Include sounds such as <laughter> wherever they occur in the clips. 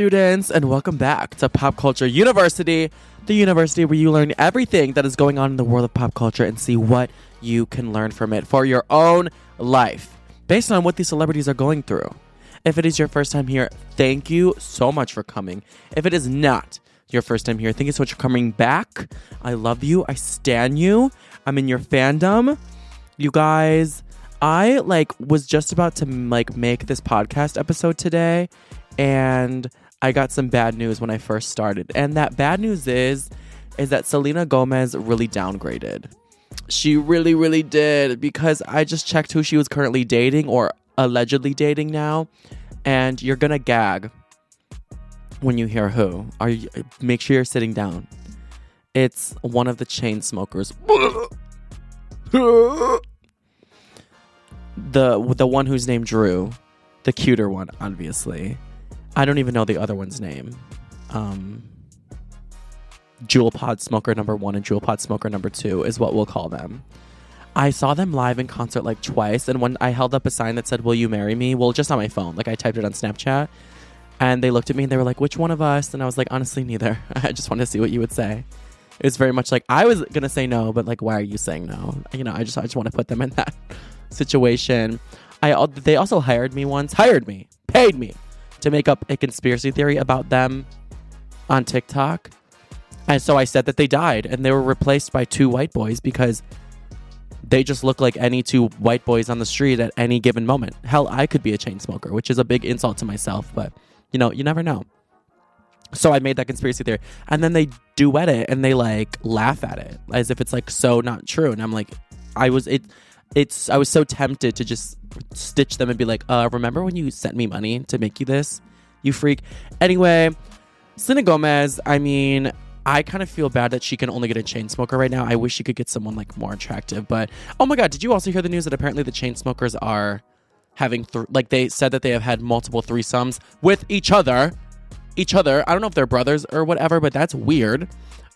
Students, and welcome back to Pop Culture University, the university where you learn everything that is going on in the world of pop culture and see what you can learn from it for your own life based on what these celebrities are going through. If it is your first time here, thank you so much for coming. If it is not your first time here, thank you so much for coming back. I love you. I stan you. I'm in your fandom. You guys, I like was just about to like make this podcast episode today and I got some bad news when I first started. And that bad news is is that Selena Gomez really downgraded. She really really did because I just checked who she was currently dating or allegedly dating now and you're going to gag when you hear who. Are you make sure you're sitting down. It's one of the Chainsmokers. the the one who's named Drew, the cuter one, obviously. I don't even know the other one's name. Um, Juul Pod Smoker number one and Juul Pod Smoker number two is what we'll call them. I saw them live in concert like twice, and when I held up a sign that said "Will you marry me?" Well, just on my phone, like I typed it on Snapchat, and they looked at me and they were like, "Which one of us?" And I was like, "Honestly, neither. <laughs> I just wanted to see what you would say." It was very much like I was gonna say no, but like, why are you saying no? You know, I just I just want to put them in <laughs> that situation. I they also hired me once, hired me, paid me to make up a conspiracy theory about them on TikTok. And so I said that they died and they were replaced by two white boys because they just look like any two white boys on the street at any given moment. Hell, I could be a chain smoker, which is a big insult to myself, but you know, you never know. So I made that conspiracy theory. And then they duet it and they like laugh at it as if it's like so not true. And I'm like, I was it it's I was so tempted to just stitch them and be like, uh, remember when you sent me money to make you this? You freak. Anyway, Selena Gomez, I mean, I kind of feel bad that she can only get a chain smoker right now. I wish she could get someone like more attractive. But oh my god, did you also hear the news that apparently the Chainsmokers are having th- like they said that they have had multiple threesomes with each other. Each other. I don't know if they're brothers or whatever, but that's weird.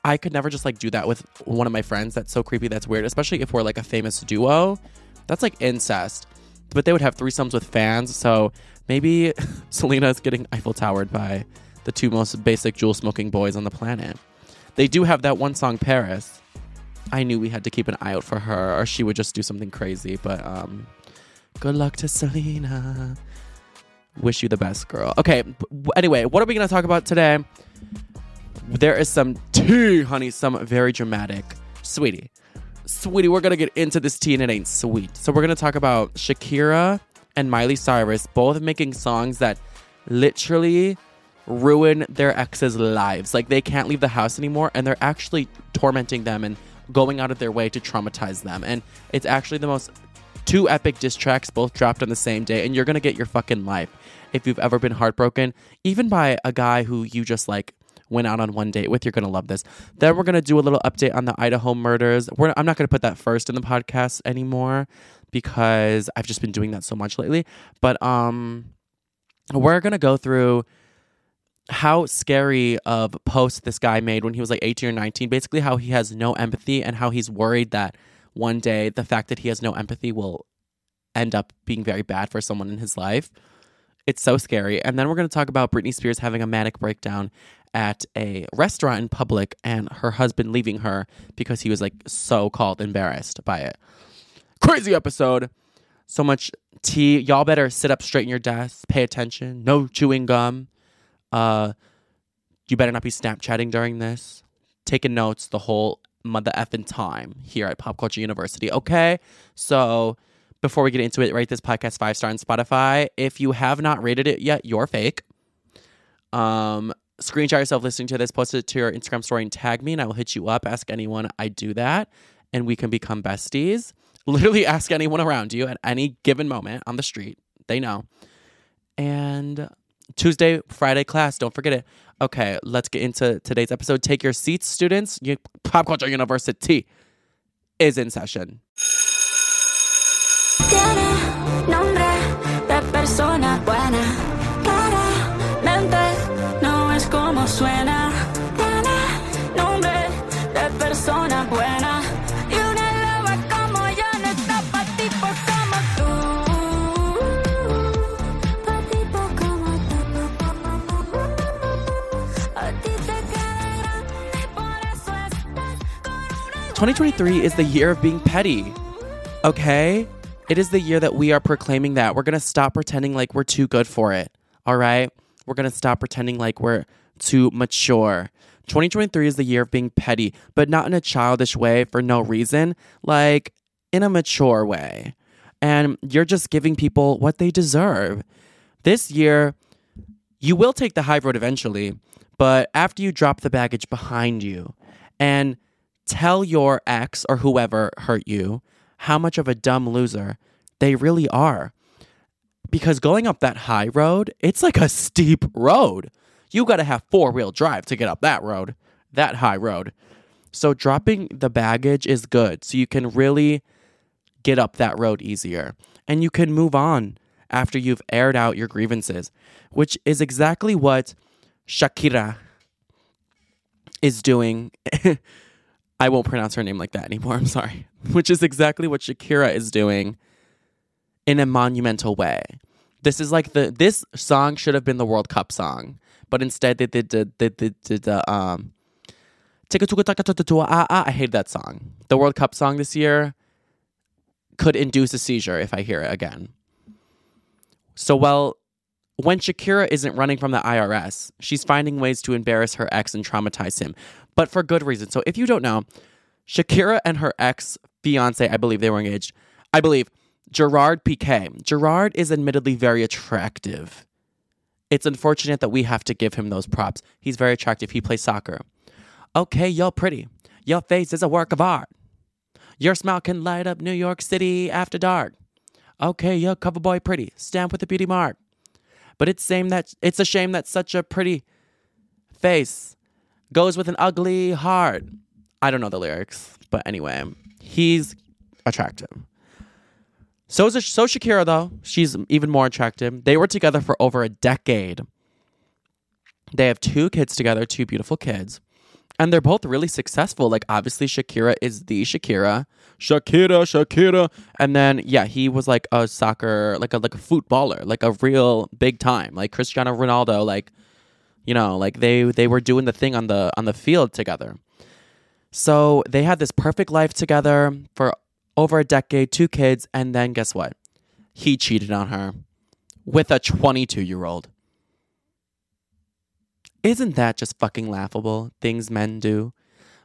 I could never just like do that with one of my friends. That's so creepy. That's weird, especially if we're like a famous duo. That's like incest. But they would have threesomes with fans. So maybe <laughs> Selena is getting Eiffel Towered by the two most basic Juul smoking boys on the planet. They do have that one song, Paris. I knew we had to keep an eye out for her, or she would just do something crazy. But um, good luck to Selena. Wish you the best, girl. Okay. Anyway, what are we gonna talk about today? There is some tea, honey, some very dramatic. Sweetie, sweetie, we're gonna get into this tea and it ain't sweet. So we're gonna talk about Shakira and Miley Cyrus both making songs that literally ruin their exes' lives. Like they can't leave the house anymore and they're actually tormenting them and going out of their way to traumatize them. And it's actually the most two epic diss tracks both dropped on the same day and you're gonna get your fucking life if you've ever been heartbroken, even by a guy who you just like went out on one date with. You're going to love this. Then we're going to do a little update on the Idaho murders. We're, I'm not going to put that first in the podcast anymore because I've just been doing that so much lately. But um, we're going to go through how scary of post this guy made when he was like 18 or 19. Basically, how he has no empathy and how he's worried that one day the fact that he has no empathy will end up being very bad for someone in his life. It's so scary. And then we're going to talk about Britney Spears having a manic breakdown at a restaurant in public and her husband leaving her because he was like so called embarrassed by it. Crazy episode. So much tea. Y'all better sit up straight in your desk, pay attention, no chewing gum. Uh you better not be Snapchatting during this. Taking notes the whole mother effing time here at Pop Culture University. Okay? So before we get into it, rate this podcast five star on Spotify. If you have not rated it yet, you're fake. Um, screenshot yourself listening to this, post it to your Instagram story, and tag me, and I will hit you up. Ask anyone I do that, and we can become besties. <laughs> Literally, ask anyone around you at any given moment on the street. They know. And Tuesday, Friday class. Don't forget it. Okay, let's get into today's episode. Take your seats, students. Pop Culture University is in session. 2023 is the year of being petty. Okay? It is the year that we are proclaiming that. We're to stop pretending like we're too good for it. All right? We're to stop pretending like we're too mature. 2023 is the year of being petty, but not in a childish way for no reason, like in a mature way. And you're just giving people what they deserve. This year, you will take the high road eventually, but after you drop the baggage behind you and tell your ex or whoever hurt you how much of a dumb loser they really are. Because going up that high road, it's like a steep road. You got to have four wheel drive to get up that road, that high road. So dropping the baggage is good. So you can really get up that road easier. And you can move on after you've aired out your grievances, which is exactly what Shakira is doing. <laughs> I won't pronounce her name like that anymore. <laughs> I'm sorry. Which is exactly what Shakira is doing in a monumental way. This is like the this song should have been the World Cup song, but instead they did the they did the um I hate that song. The World Cup song this year could induce a seizure if I hear it again. So well, when Shakira isn't running from the IRS, she's finding ways to embarrass her ex and traumatize him, but for good reason. So if you don't know, Shakira and her ex fiance, I believe they were engaged. I believe Gerard Piqué. Gerard is admittedly very attractive. It's unfortunate that we have to give him those props. He's very attractive. He plays soccer. Okay, you're pretty. Your face is a work of art. Your smile can light up New York City after dark. Okay, you're cover boy pretty. Stamp with a beauty mark. But it's shame that it's a shame that such a pretty face goes with an ugly heart. I don't know the lyrics, but anyway, he's attractive. So is so Shakira though. She's even more attractive. They were together for over a decade. They have two kids together, two beautiful kids. And they're both really successful. Like obviously Shakira is the Shakira. Shakira, Shakira. And then yeah, he was like a soccer, like a like a footballer, like a real big time. Like Cristiano Ronaldo, like you know, like they they were doing the thing on the on the field together. So they had this perfect life together for over a decade, two kids, and then guess what? He cheated on her with a 22 year old. Isn't that just fucking laughable? Things men do.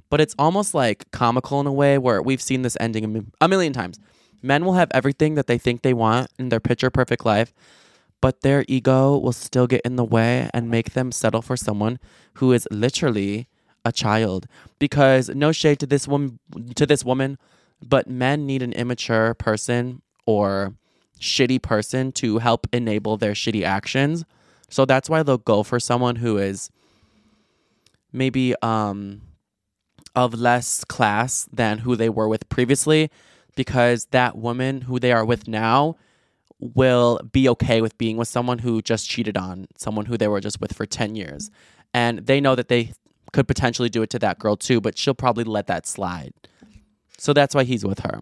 But it's almost like comical in a way where we've seen this ending a million times. Men will have everything that they think they want in their picture perfect life, but their ego will still get in the way and make them settle for someone who is literally a child. Because no shade to this woman to this woman, but men need an immature person or shitty person to help enable their shitty actions. So that's why they'll go for someone who is maybe um of less class than who they were with previously because that woman who they are with now will be okay with being with someone who just cheated on someone who they were just with for 10 years. And they know that they could potentially do it to that girl too, but she'll probably let that slide. So that's why he's with her.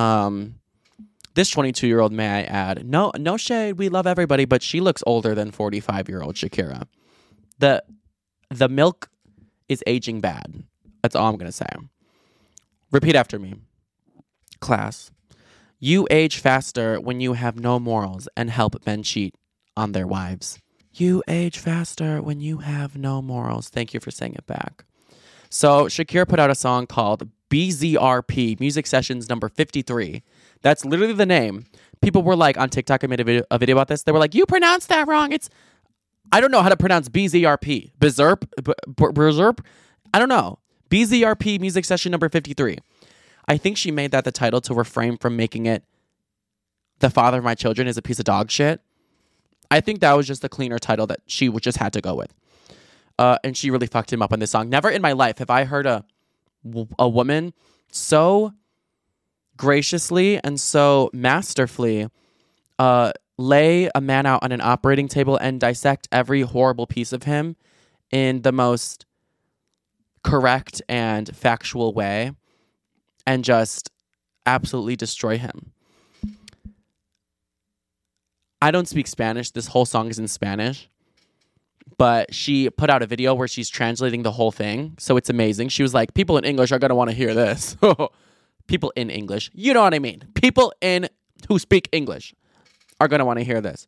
Um this 22 year old, may I add, no, no shade. We love everybody, but she looks older than 45 year old Shakira. The the milk is aging bad. That's all I'm gonna say. Repeat after me, class. You age faster when you have no morals and help men cheat on their wives. You age faster when you have no morals. Thank you for saying it back. So Shakira put out a song called BZRP, Music Sessions number 53. That's literally the name. People were like on TikTok, I made a video, a video about this. They were like, you pronounced that wrong. It's, I don't know how to pronounce BZRP. Berserp? Berserp? I don't know. BZRP Music Session number 53. I think she made that the title to refrain from making it the father of my children is a piece of dog shit. I think that was just the cleaner title that she just had to go with. Uh, and she really fucked him up on this song. Never in my life have I heard a a woman so graciously and so masterfully uh, lay a man out on an operating table and dissect every horrible piece of him in the most correct and factual way and just absolutely destroy him. I don't speak Spanish. This whole song is in Spanish. But she put out a video where she's translating the whole thing. So it's amazing. She was like, people in English are going to want to hear this. <laughs> people in English. You know what I mean? People in who speak English are going to want to hear this.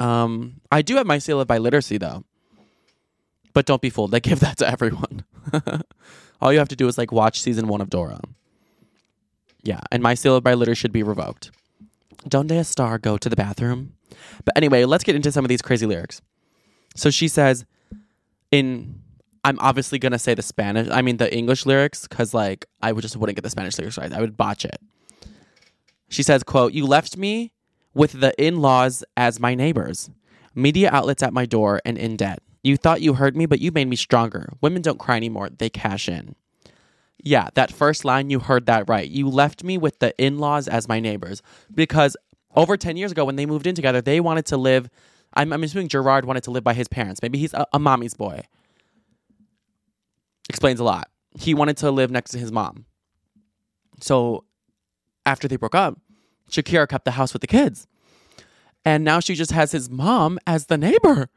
Um, I do have my seal of biliteracy though. But don't be fooled. I give that to everyone. <laughs> All you have to do is like watch season one of Dora. Yeah, and my seal of by litter should be revoked. Donde a star go to the bathroom? But anyway, let's get into some of these crazy lyrics. So she says, in I'm obviously gonna say the Spanish, I mean the English lyrics, because like I would just wouldn't get the Spanish lyrics right. I would botch it. She says, quote, You left me with the in-laws as my neighbors, media outlets at my door and in debt. You thought you heard me, but you made me stronger. Women don't cry anymore, they cash in. Yeah, that first line, you heard that right. You left me with the in laws as my neighbors because over 10 years ago, when they moved in together, they wanted to live. I'm, I'm assuming Gerard wanted to live by his parents. Maybe he's a, a mommy's boy. Explains a lot. He wanted to live next to his mom. So after they broke up, Shakira kept the house with the kids. And now she just has his mom as the neighbor.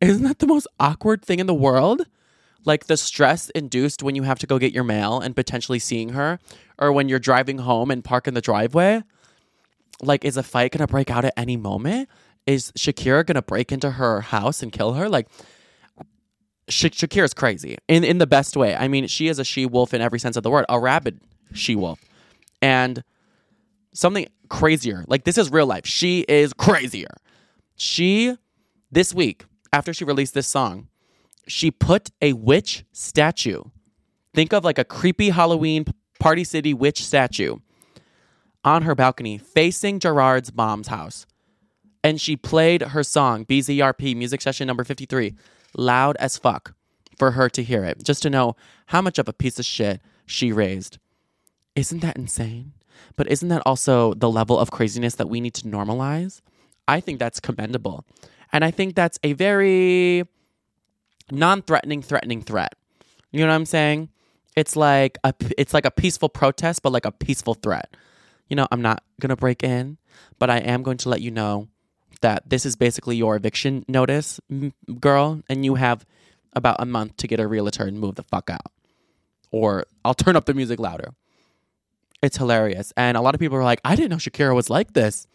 Isn't that the most awkward thing in the world? like the stress induced when you have to go get your mail and potentially seeing her, or when you're driving home and park in the driveway. Like, is a fight gonna break out at any moment? Is Shakira gonna break into her house and kill her? Like, Sha- Shakira's crazy in in the best way. I mean, she is a she wolf in every sense of the word, a rabid she wolf, and something crazier. Like this is real life. She is crazier. She this week after she released this song, she put a witch statue. Think of like a creepy Halloween Party City witch statue on her balcony facing Gerard's mom's house. And she played her song, BZRP, music session number 53, loud as fuck for her to hear it, just to know how much of a piece of shit she raised. Isn't that insane? But isn't that also the level of craziness that we need to normalize? I think that's commendable. And I think that's a very non-threatening threatening threat. You know what I'm saying? It's like a it's like a peaceful protest but like a peaceful threat. You know, I'm not to break in, but I am going to let you know that this is basically your eviction notice, girl, and you have about a month to get a realtor and move the fuck out. Or I'll turn up the music louder. It's hilarious. And a lot of people are like, I didn't know Shakira was like this.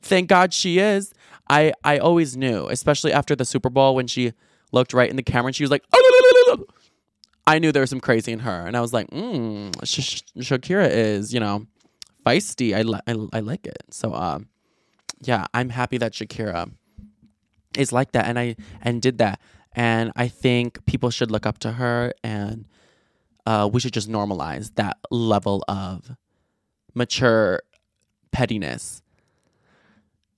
Thank God she is. I I always knew, especially after the Super Bowl when she looked right in the camera and she was like, oh, I knew there was some crazy in her. And I was like, mm, Sh- Shakira is, you know, feisty. I, li- I, I like it. So, um, yeah, I'm happy that Shakira is like that and I and did that. And I think people should look up to her and uh, we should just normalize that level of mature pettiness.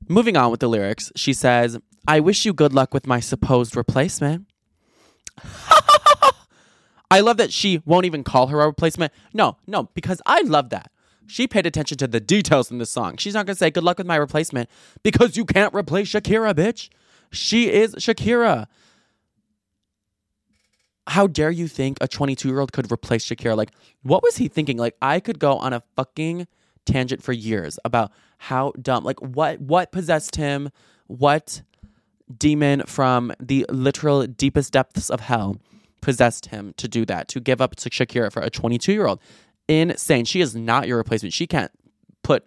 Moving on with the lyrics, she says, I wish you good luck with my supposed replacement. <laughs> I love that she won't even call her a replacement. No, no, because I love that. She paid attention to the details in the song. She's not going to say, Good luck with my replacement because you can't replace Shakira, bitch. She is Shakira. How dare you think a 22 year old could replace Shakira? Like, what was he thinking? Like, I could go on a fucking tangent for years about how dumb, like, what, what possessed him? What demon from the literal deepest depths of hell possessed him to do that, to give up to Shakira for a 22 year old. Insane. She is not your replacement. She can't put,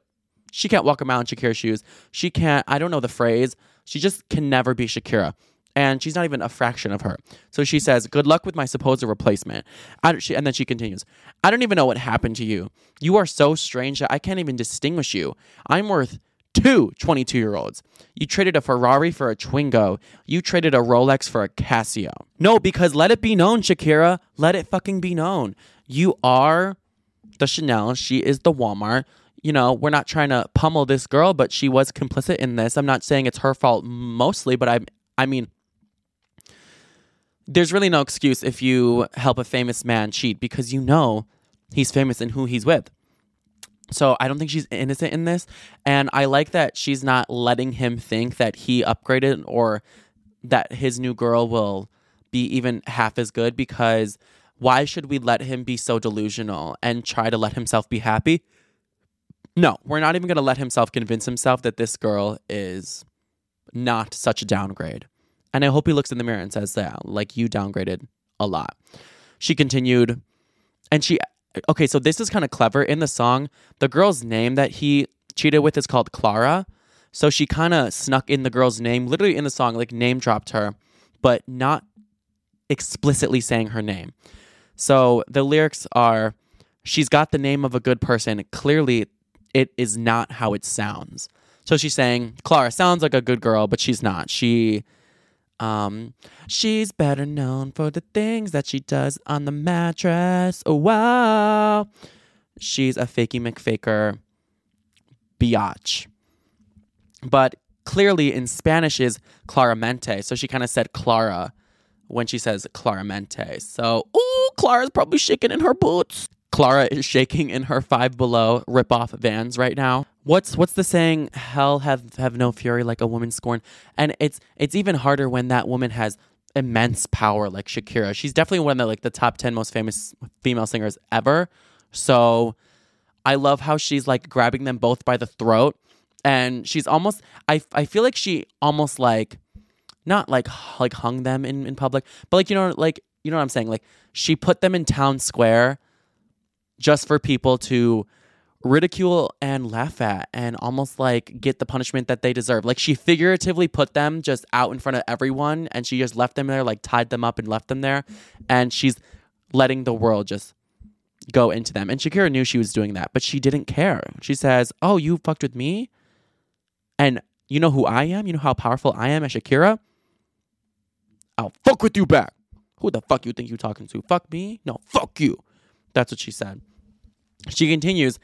she can't walk around in Shakira's shoes. She can't, I don't know the phrase. She just can never be Shakira. And she's not even a fraction of her. So she says, Good luck with my supposed replacement. She, and then she continues, I don't even know what happened to you. You are so strange that I can't even distinguish you. I'm worth two 22 year olds. You traded a Ferrari for a Twingo. You traded a Rolex for a Casio. No, because let it be known, Shakira. Let it fucking be known. You are the Chanel. She is the Walmart. you know, we're not trying to pummel this girl, but she was complicit in this. I'm not saying it's her fault mostly, but I I mean there's really no excuse if you help a famous man cheat because you know he's famous and who he's with. So I don't think she's innocent in this. And I like that she's not letting him think that he upgraded or that his new girl will be even half as good because why should we let him be so delusional and try to let himself be happy? No, we're not even going to let himself convince himself that this girl is not such a downgrade. And I hope he looks in the mirror and says, Yeah, like you downgraded a lot. She continued, and she, okay, so this is kind of clever. In the song, the girl's name that he cheated with is called Clara. So she kind of snuck in the girl's name, literally in the song, like name dropped her, but not explicitly saying her name. So the lyrics are She's got the name of a good person. Clearly, it is not how it sounds. So she's saying, Clara sounds like a good girl, but she's not. She um, she's better known for the things that she does on the mattress. Oh wow. She's a fakey McFaker biatch. But clearly in Spanish is claramente. So she kind of said Clara when she says claramente. So, ooh, Clara's probably shaking in her boots. Clara is shaking in her Five Below rip-off Vans right now. What's what's the saying? Hell have have no fury like a woman scorned. And it's it's even harder when that woman has immense power like Shakira. She's definitely one of the like the top 10 most famous female singers ever. So I love how she's like grabbing them both by the throat and she's almost I I feel like she almost like not like like hung them in in public, but like you know like you know what I'm saying? Like she put them in town square just for people to ridicule and laugh at and almost like get the punishment that they deserve. Like she figuratively put them just out in front of everyone and she just left them there, like tied them up and left them there. And she's letting the world just go into them. And Shakira knew she was doing that, but she didn't care. She says, Oh, you fucked with me? And you know who I am? You know how powerful I am as Shakira? I'll fuck with you back. Who the fuck you think you're talking to? Fuck me? No, fuck you. That's what she said. She continues,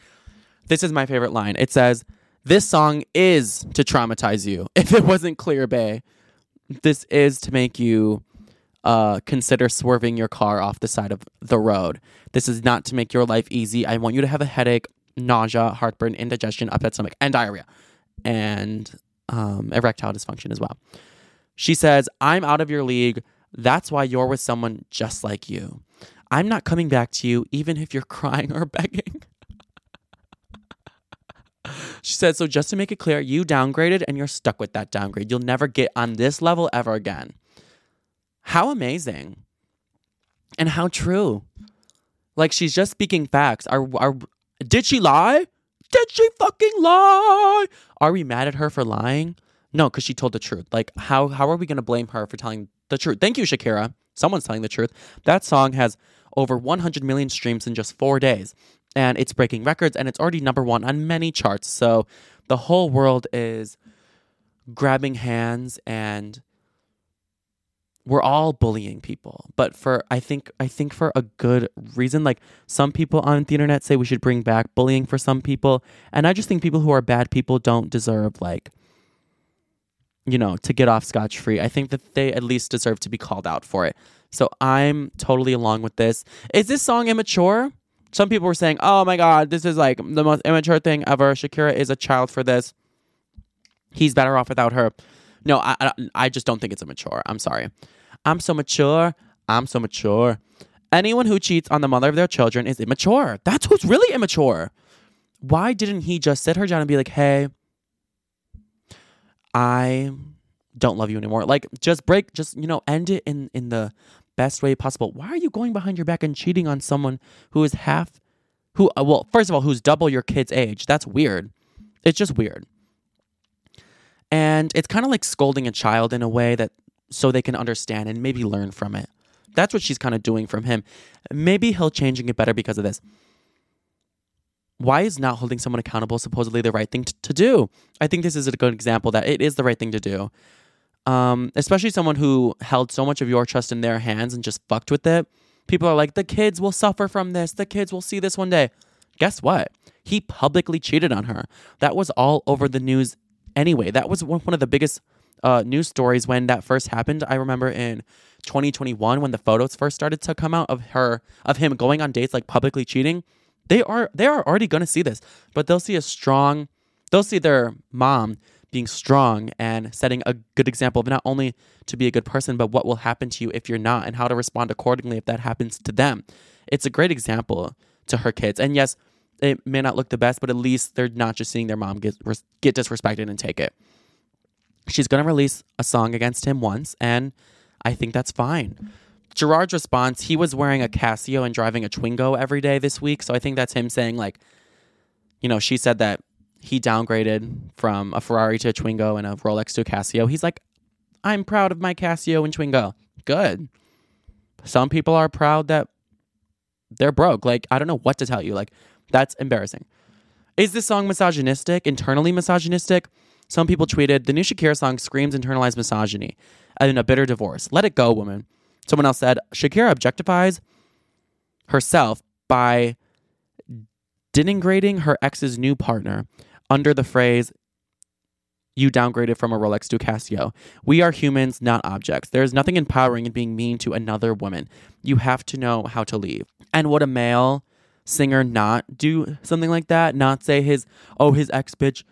this is my favorite line. It says, This song is to traumatize you. <laughs> If it wasn't clear, Bay, this is to make you uh, consider swerving your car off the side of the road. This is not to make your life easy. I want you to have a headache, nausea, heartburn, indigestion, upset stomach, and diarrhea, and um, erectile dysfunction as well. She says, I'm out of your league. That's why you're with someone just like you. I'm not coming back to you, even if you're <laughs> crying or begging. She said, So just to make it clear, you downgraded and you're stuck with that downgrade. You'll never get on this level ever again. How amazing. And how true. Like she's just speaking facts. Are are did she lie? Did she fucking lie? Are we mad at her for lying? No, because she told the truth. Like, how how are we gonna blame her for telling the truth? Thank you, Shakira. Someone's telling the truth. That song has over 100 million streams in just four days, and it's breaking records, and it's already number one on many charts. So the whole world is grabbing hands, and we're all bullying people. But for I think I think for a good reason. Like some people on the internet say we should bring back bullying for some people, and I just think people who are bad people don't deserve like you know, to get off scotch free. I think that they at least deserve to be called out for it. So I'm totally along with this. Is this song immature? Some people were saying, "Oh my god, this is like the most immature thing ever. Shakira is a child for this. He's better off without her." No, I I, I just don't think it's immature. I'm sorry. I'm so mature. I'm so mature. Anyone who cheats on the mother of their children is immature. That's who's really immature. Why didn't he just sit her down and be like, "Hey, I don't love you anymore. Like just break just you know end it in in the best way possible. Why are you going behind your back and cheating on someone who is half who uh, well, first of all, who's double your kid's age? That's weird. It's just weird. And it's kind of like scolding a child in a way that so they can understand and maybe learn from it. That's what she's kind of doing from him. Maybe he'll change and get better because of this why is not holding someone accountable supposedly the right thing t- to do? I think this is a good example that it is the right thing to do. Um, especially someone who held so much of your trust in their hands and just fucked with it. People are like, the kids will suffer from this. The kids will see this one day. guess what? He publicly cheated on her. That was all over the news anyway. That was one of the biggest uh, news stories when that first happened. I remember in 2021 when the photos first started to come out of her of him going on dates like publicly cheating. They are they are already going to see this, but they'll see a strong they'll see their mom being strong and setting a good example of not only to be a good person, but what will happen to you if you're not and how to respond accordingly if that happens to them. It's a great example to her kids. And yes, it may not look the best, but at least they're not just seeing their mom get, get disrespected and take it. She's going to release a song against him once, and I think that's fine. Gerard's response, he was wearing a Casio and driving a Twingo every day this week. So I think that's him saying, like, you know, she said that he downgraded from a Ferrari to a Twingo and a Rolex to a Casio. He's like, I'm proud of my Casio and Twingo. Good. Some people are proud that they're broke. Like, I don't know what to tell you. Like, that's embarrassing. Is this song misogynistic, internally misogynistic? Some people tweeted, the new Shakira song screams internalized misogyny and a bitter divorce. Let it go, woman. Someone else said, Shakira objectifies herself by denigrating her ex's new partner under the phrase, you downgraded from a Rolex to a Casio. We are humans, not objects. There is nothing empowering in being mean to another woman. You have to know how to leave. And would a male singer not do something like that? Not say his, oh, his ex bitch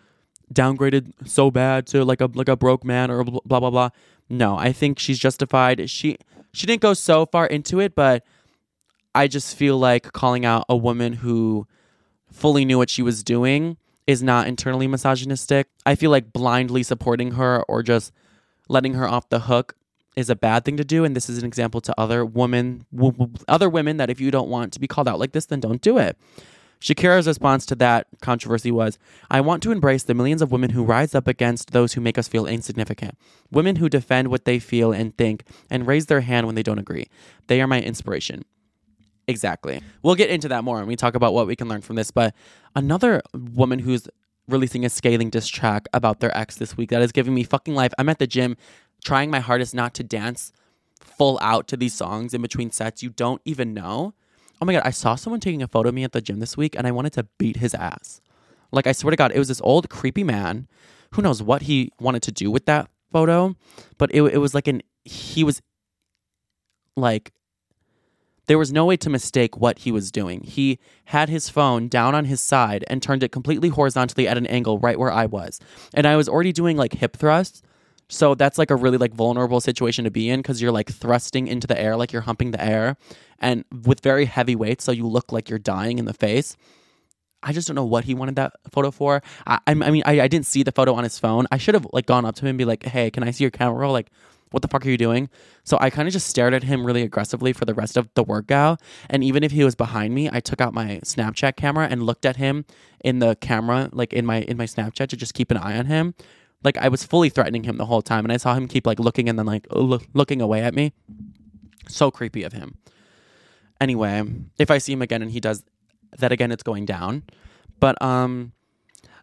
downgraded so bad to like a like a broke man or blah blah blah. No, I think she's justified. She she didn't go so far into it, but I just feel like calling out a woman who fully knew what she was doing is not internally misogynistic. I feel like blindly supporting her or just letting her off the hook is a bad thing to do and this is an example to other women w- w- other women that if you don't want to be called out like this then don't do it. Shakira's response to that controversy was I want to embrace the millions of women who rise up against those who make us feel insignificant. Women who defend what they feel and think and raise their hand when they don't agree. They are my inspiration. Exactly. We'll get into that more when we talk about what we can learn from this. But another woman who's releasing a scathing diss track about their ex this week that is giving me fucking life. I'm at the gym trying my hardest not to dance full out to these songs in between sets you don't even know. Oh my god, I saw someone taking a photo of me at the gym this week and I wanted to beat his ass. Like I swear to God, it was this old creepy man. Who knows what he wanted to do with that photo, but it it was like an he was like there was no way to mistake what he was doing. He had his phone down on his side and turned it completely horizontally at an angle right where I was. And I was already doing like hip thrusts. So that's like a really like vulnerable situation to be in because you're like thrusting into the air like you're humping the air and with very heavy weight so you look like you're dying in the face. I just don't know what he wanted that photo for. I, I mean, I, I didn't see the photo on his phone. I should have like gone up to him and be like, "Hey, can I see your camera roll? Like, what the fuck are you doing?" So I kind of just stared at him really aggressively for the rest of the workout. And even if he was behind me, I took out my Snapchat camera and looked at him in the camera, like in my in my Snapchat, to just keep an eye on him. Like I was fully threatening him the whole time, and I saw him keep like looking and then like look, looking away at me. So creepy of him. Anyway, if I see him again and he does that again, it's going down. But um,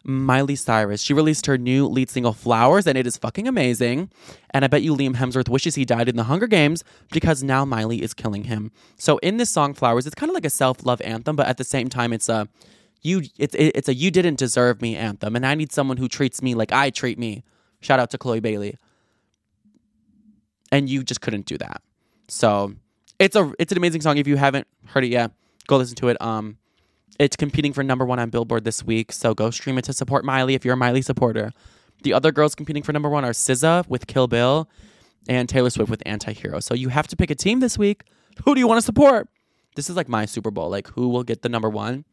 Miley Cyrus, she released her new lead single "Flowers" and it is fucking amazing. And I bet you Liam Hemsworth wishes he died in the Hunger Games because now Miley is killing him. So in this song "Flowers," it's kind of like a self love anthem, but at the same time, it's a you it's it's a you didn't deserve me anthem, and I need someone who treats me like I treat me. Shout out to Chloe Bailey. And you just couldn't do that. So it's a it's an amazing song. If you haven't heard it yet, go listen to it. Um, it's competing for number one on Billboard this week, so go stream it to support Miley if you're a Miley supporter. The other girls competing for number one are SZA with Kill Bill and Taylor Swift with Anti-Hero. So you have to pick a team this week. Who do you want to support? This is like my Super Bowl. Like who will get the number one?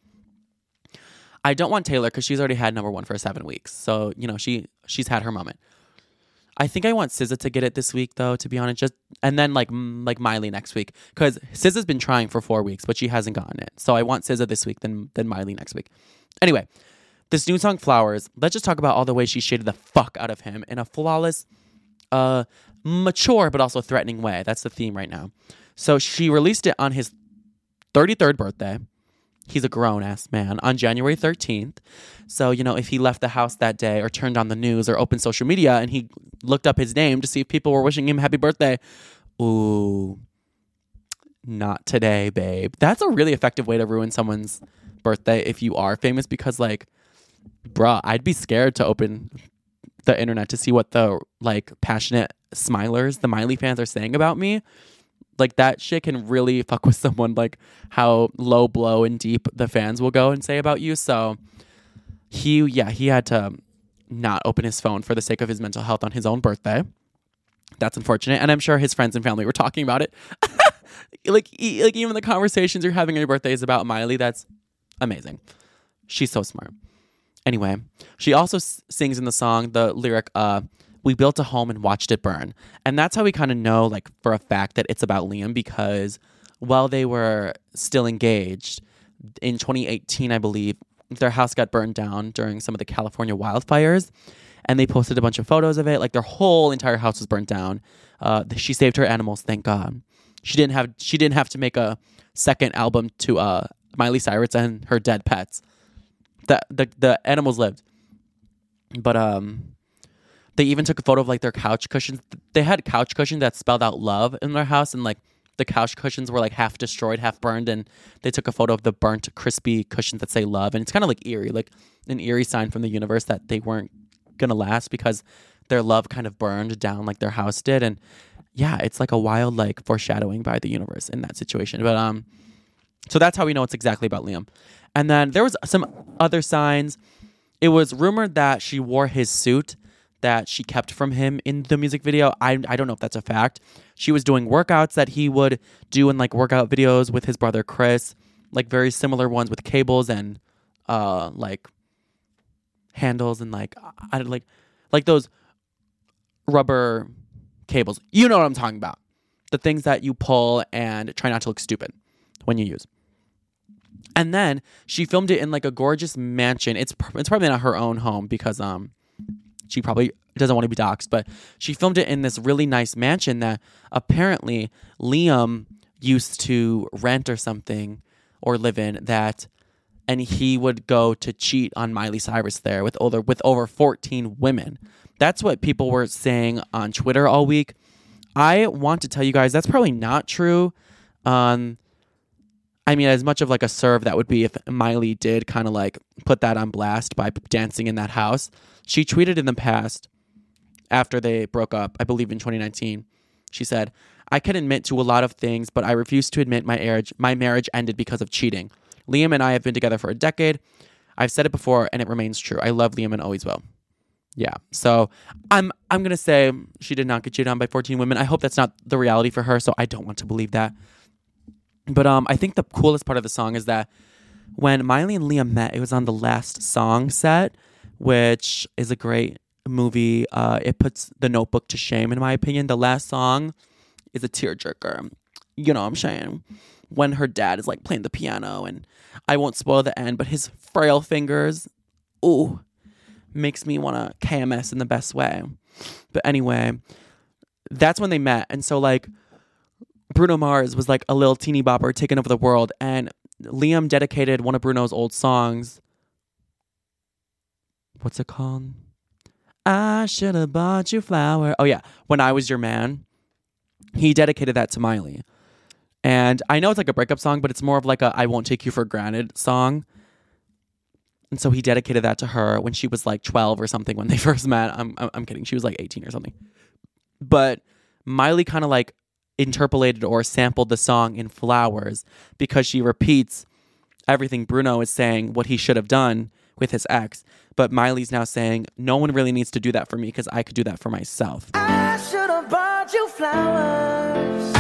I don't want Taylor because she's already had number one for seven weeks. So you know she she's had her moment. I think I want SZA to get it this week though. To be honest, just and then like like Miley next week because SZA's been trying for four weeks but she hasn't gotten it. So I want SZA this week then then Miley next week. Anyway, this new song "Flowers." Let's just talk about all the ways she shaded the fuck out of him in a flawless, uh, mature but also threatening way. That's the theme right now. So she released it on his 33rd birthday. He's a grown ass man on January 13th. So, you know, if he left the house that day or turned on the news or opened social media and he looked up his name to see if people were wishing him happy birthday, ooh, not today, babe. That's a really effective way to ruin someone's birthday if you are famous because like bruh, I'd be scared to open the internet to see what the like passionate smilers, the Miley fans are saying about me. Like that shit can really fuck with someone like how low blow and deep the fans will go and say about you. So he yeah, he had to not open his phone for the sake of his mental health on his own birthday. That's unfortunate, and I'm sure his friends and family were talking about it. <laughs> like, e- like even the conversations you're having on your birthday is about Miley. That's amazing. She's so smart. Anyway, she also s- sings in the song the lyric, uh, "We built a home and watched it burn," and that's how we kind of know, like for a fact, that it's about Liam because while they were still engaged in 2018, I believe their house got burned down during some of the California wildfires, and they posted a bunch of photos of it. Like their whole entire house was burnt down. Uh, she saved her animals, thank God. She didn't have she didn't have to make a second album to uh, Miley Cyrus and her dead pets. The the the animals lived, but um, they even took a photo of like their couch cushions. They had couch cushions that spelled out love in their house, and like the couch cushions were like half destroyed, half burned, and they took a photo of the burnt, crispy cushions that say love, and it's kind of like eerie, like an eerie sign from the universe that they weren't gonna last because their love kind of burned down like their house did, and yeah, it's like a wild like foreshadowing by the universe in that situation. But um, so that's how we know it's exactly about Liam. And then there was some other signs. It was rumored that she wore his suit that she kept from him in the music video. I I don't know if that's a fact. She was doing workouts that he would do in like workout videos with his brother Chris, like very similar ones with cables and uh like handles and like I like like those rubber cables. You know what I'm talking about. The things that you pull and try not to look stupid when you use. And then she filmed it in like a gorgeous mansion. It's it's probably not her own home because um she probably doesn't want to be doxxed, but she filmed it in this really nice mansion that apparently Liam used to rent or something or live in that and he would go to cheat on Miley Cyrus there with over with over 14 women. That's what people were saying on Twitter all week. I want to tell you guys that's probably not true. Um I mean, as much of like a serve that would be if Miley did kind of like put that on blast by dancing in that house. She tweeted in the past after they broke up, I believe in 2019. She said, "I can admit to a lot of things, but I refuse to admit my marriage my marriage ended because of cheating. Liam and I have been together for a decade. I've said it before and it remains true. I love Liam and always will." Yeah. So, I'm I'm going to say she did not get cheated on by 14 women. I hope that's not the reality for her, so I don't want to believe that. But um, I think the coolest part of the song is that when Miley and Liam met, it was on the last song set, which is a great movie. Uh, it puts the Notebook to shame, in my opinion. The last song is a tearjerker. You know what I'm saying? When her dad is like playing the piano, and I won't spoil the end, but his frail fingers, ooh, makes me want to KMS in the best way. But anyway, that's when they met, and so like Bruno Mars was like a little teeny bopper taking over the world, and Liam dedicated one of Bruno's old songs. What's it called? I should have bought you flower. Oh yeah, when I was your man. He dedicated that to Miley, and I know it's like a breakup song, but it's more of like a "I won't take you for granted" song. And so he dedicated that to her when she was like twelve or something when they <laughs> first met. I'm I'm, kidding. She was like eighteen or something. But Miley kind of like interpolated or sampled the song in Flowers because she repeats everything Bruno is saying what he should have done with his ex. But Miley's now saying, no one really needs to do that for me because I could do that for myself. I should have bought you flowers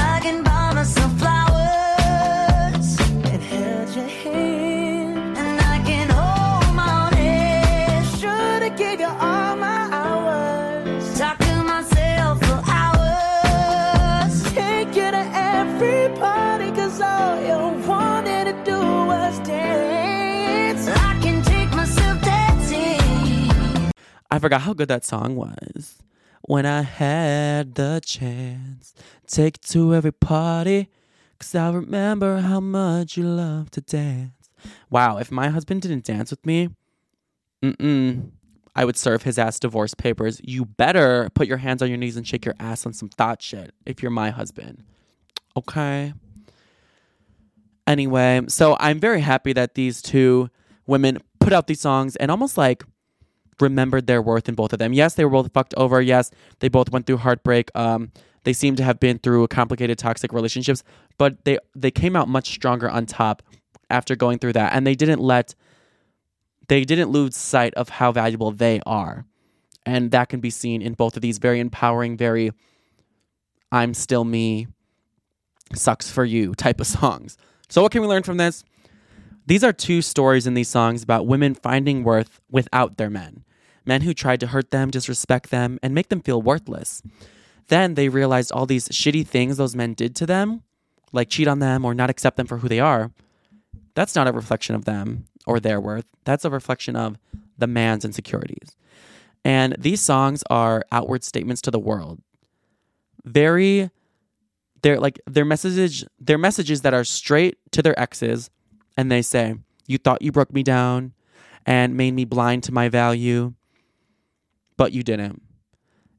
I forgot how good that song was. When I had the chance, take to every party, cause I remember how much you love to dance. Wow, if my husband didn't dance with me, mm-mm, I would serve his ass divorce papers. You better put your hands on your knees and shake your ass on some thought shit if you're my husband. Okay? Anyway, so I'm very happy that these two women put out these songs and almost like remembered their worth in both of them. Yes, they were both fucked over. Yes, they both went through heartbreak. Um, they seem to have been through complicated toxic relationships, but they they came out much stronger on top after going through that, and they didn't let they didn't lose sight of how valuable they are, and that can be seen in both of these very empowering, very I'm still me, sucks for you type of songs. So, what can we learn from this? These are two stories in these songs about women finding worth without their men. Men who tried to hurt them, disrespect them, and make them feel worthless. Then they realized all these shitty things those men did to them, like cheat on them or not accept them for who they are. That's not a reflection of them or their worth. That's a reflection of the man's insecurities. And these songs are outward statements to the world. Very they're like their message their messages that are straight to their exes and they say, "You thought you broke me down and made me blind to my value, but you didn't."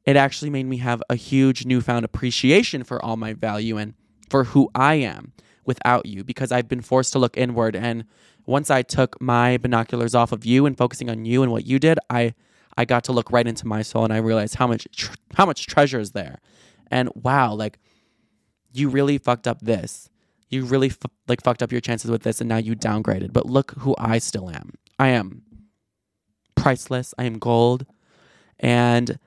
It actually made me have a huge newfound appreciation for all my value and for who I am without you because I've been forced to look inward and once I took my binoculars off of you and focusing on you and what you did, I I got to look right into my soul and I realized how much tr- how much treasure is there. And wow, like you really fucked up this. You really f- like fucked up your chances with this and now you downgraded. But look who I still am. I am priceless. I am gold. And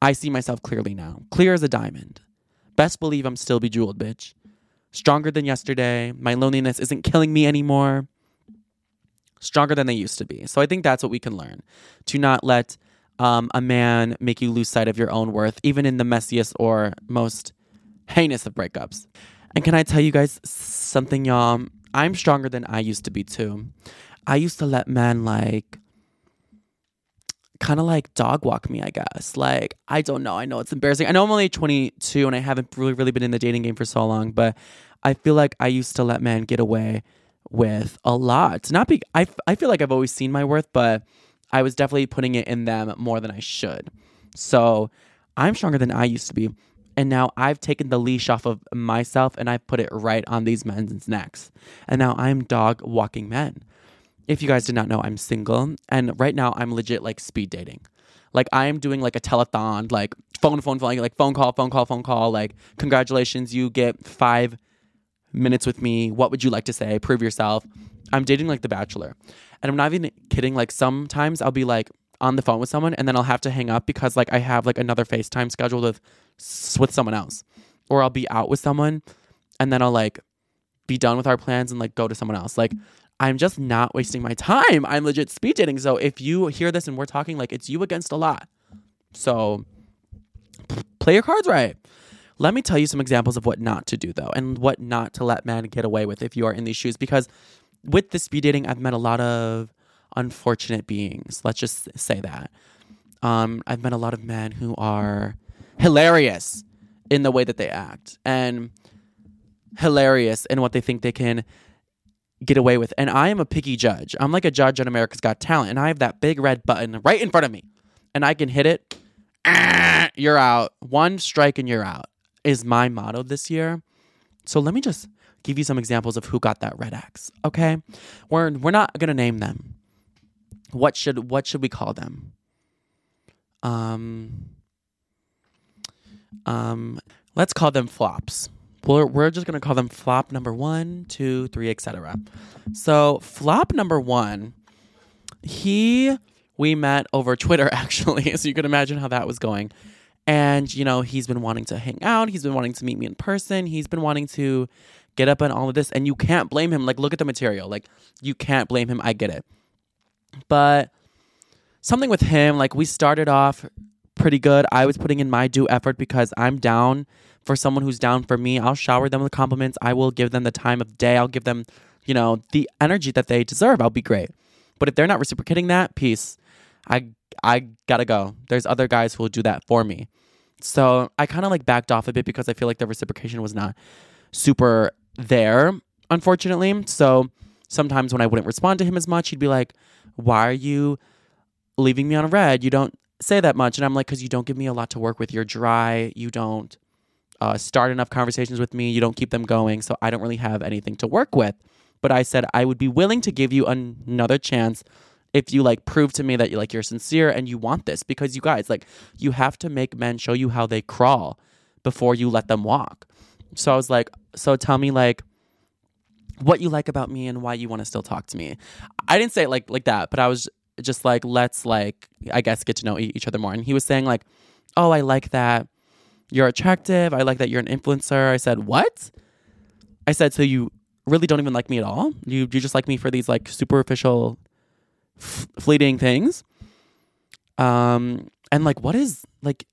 I see myself clearly now. Clear as a diamond. Best believe I'm still bejeweled, bitch. Stronger than yesterday. My loneliness isn't killing me anymore. Stronger than they used to be. So I think that's what we can learn. To not let um, a man make you lose sight of your own worth, even in the messiest or most heinous of breakups. And can I tell you guys something, y'all? I'm stronger than I used to be too. I used to let men like kind of like dog walk me, I guess. Like, I don't know. I know it's embarrassing. I know I'm only 22 and I haven't really, really been in the dating game for so long, but I feel like I used to let men get away with a lot. Not be, I, I feel like I've always seen my worth, but I was definitely putting it in them more than I should. So I'm stronger than I used to be. And now I've taken the leash off of myself and I've put it right on these men's necks. And now I'm dog walking men. If you guys did not know, I'm single. And right now I'm legit like speed dating. Like I am doing like a telethon, like phone, phone, phone, like phone call, phone call, phone call. Like, congratulations, you get five minutes with me. What would you like to say? Prove yourself. I'm dating like The Bachelor. And I'm not even kidding. Like sometimes I'll be like on the phone with someone and then I'll have to hang up because like I have like another FaceTime scheduled with with someone else. Or I'll be out with someone and then I'll like be done with our plans and like go to someone else. Like I'm just not wasting my time. I'm legit speed dating. So if you hear this and we're talking like it's you against a lot. So play your cards right. Let me tell you some examples of what not to do though and what not to let men get away with if you are in these shoes because with the speed dating I've met a lot of unfortunate beings. Let's just say that. Um, I've met a lot of men who are hilarious in the way that they act and hilarious in what they think they can get away with. And I am a picky judge. I'm like a judge on America's Got Talent, and I have that big red button right in front of me, and I can hit it. <clears throat> You're out. One strike and you're out is my motto this year. So let me just give you some examples of who got that red X. Okay, we're we're not gonna name them. What should what should we call them? Um. Um. Let's call them flops. We're, we're just gonna call them flop number one, two, three, etc. So flop number one, he we met over Twitter <laughs> actually, so you can imagine how that was going. And you know he's been wanting to hang out. He's been wanting to meet me in person. He's been wanting to get up and all of this. And you can't blame him. Like look at the material. Like you can't blame him. I get it. But something with him, like we started off pretty good. I was putting in my due effort because I'm down for someone who's down for me. I'll shower them with compliments. I will give them the time of day. I'll give them, you know, the energy that they deserve. I'll be great. But if they're not reciprocating that, peace. I I gotta go. There's other guys who will do that for me. So I kind of like backed off a bit because I feel like the reciprocation was not super there, unfortunately. So sometimes when I wouldn't respond to him as much, he'd be like, Why are you leaving me on read? You don't say that much. And I'm like, Because you don't give me a lot to work with. You're dry. You don't uh, start enough conversations with me. You don't keep them going, so I don't really have anything to work with. But I said I would be willing to give you an- another chance if you like prove to me that you like you're sincere and you want this because you guys like you have to make men show you how they crawl before you let them walk. So I was like, so tell me like what you like about me and why you want to still talk to me. I didn't say it like like that, but I was just like let's like I guess get to know e- each other more. And he was saying like, "Oh, I like that you're attractive. I like that you're an influencer." I said, "What?" I said, "So you really don't even like me at all? You you just like me for these like superficial f- fleeting things?" Um and like what is like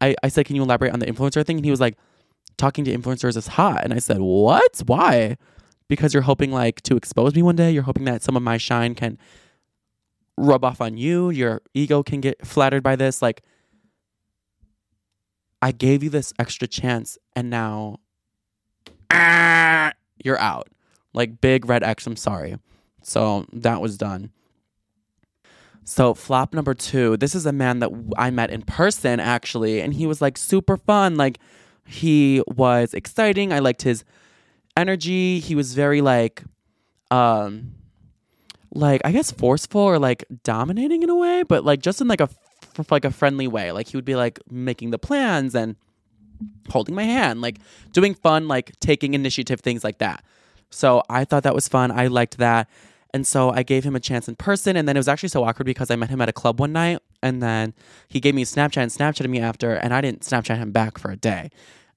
I I said, "Can you elaborate on the influencer thing?" And he was like, "Talking to influencers is hot." And I said, "What? Why?" because you're hoping like to expose me one day. You're hoping that some of my shine can rub off on you. Your ego can get flattered by this. Like, I gave you this extra chance, and now ah, you're out. Like big red X. I'm sorry. So that was done. So flop number two. This is a man that I met in person actually, and he was like super fun. Like he was exciting. I liked his energy. He was very like, um, like I guess forceful or like dominating in a way, but like just in like a like a friendly way. Like he would be like making the plans and holding my hand, like doing fun, like taking initiative, things like that. So I thought that was fun. I liked that. And so I gave him a chance in person. And then it was actually so awkward because I met him at a club one night. And then he gave me Snapchat and Snapchatted me after. And I didn't Snapchat him back for a day.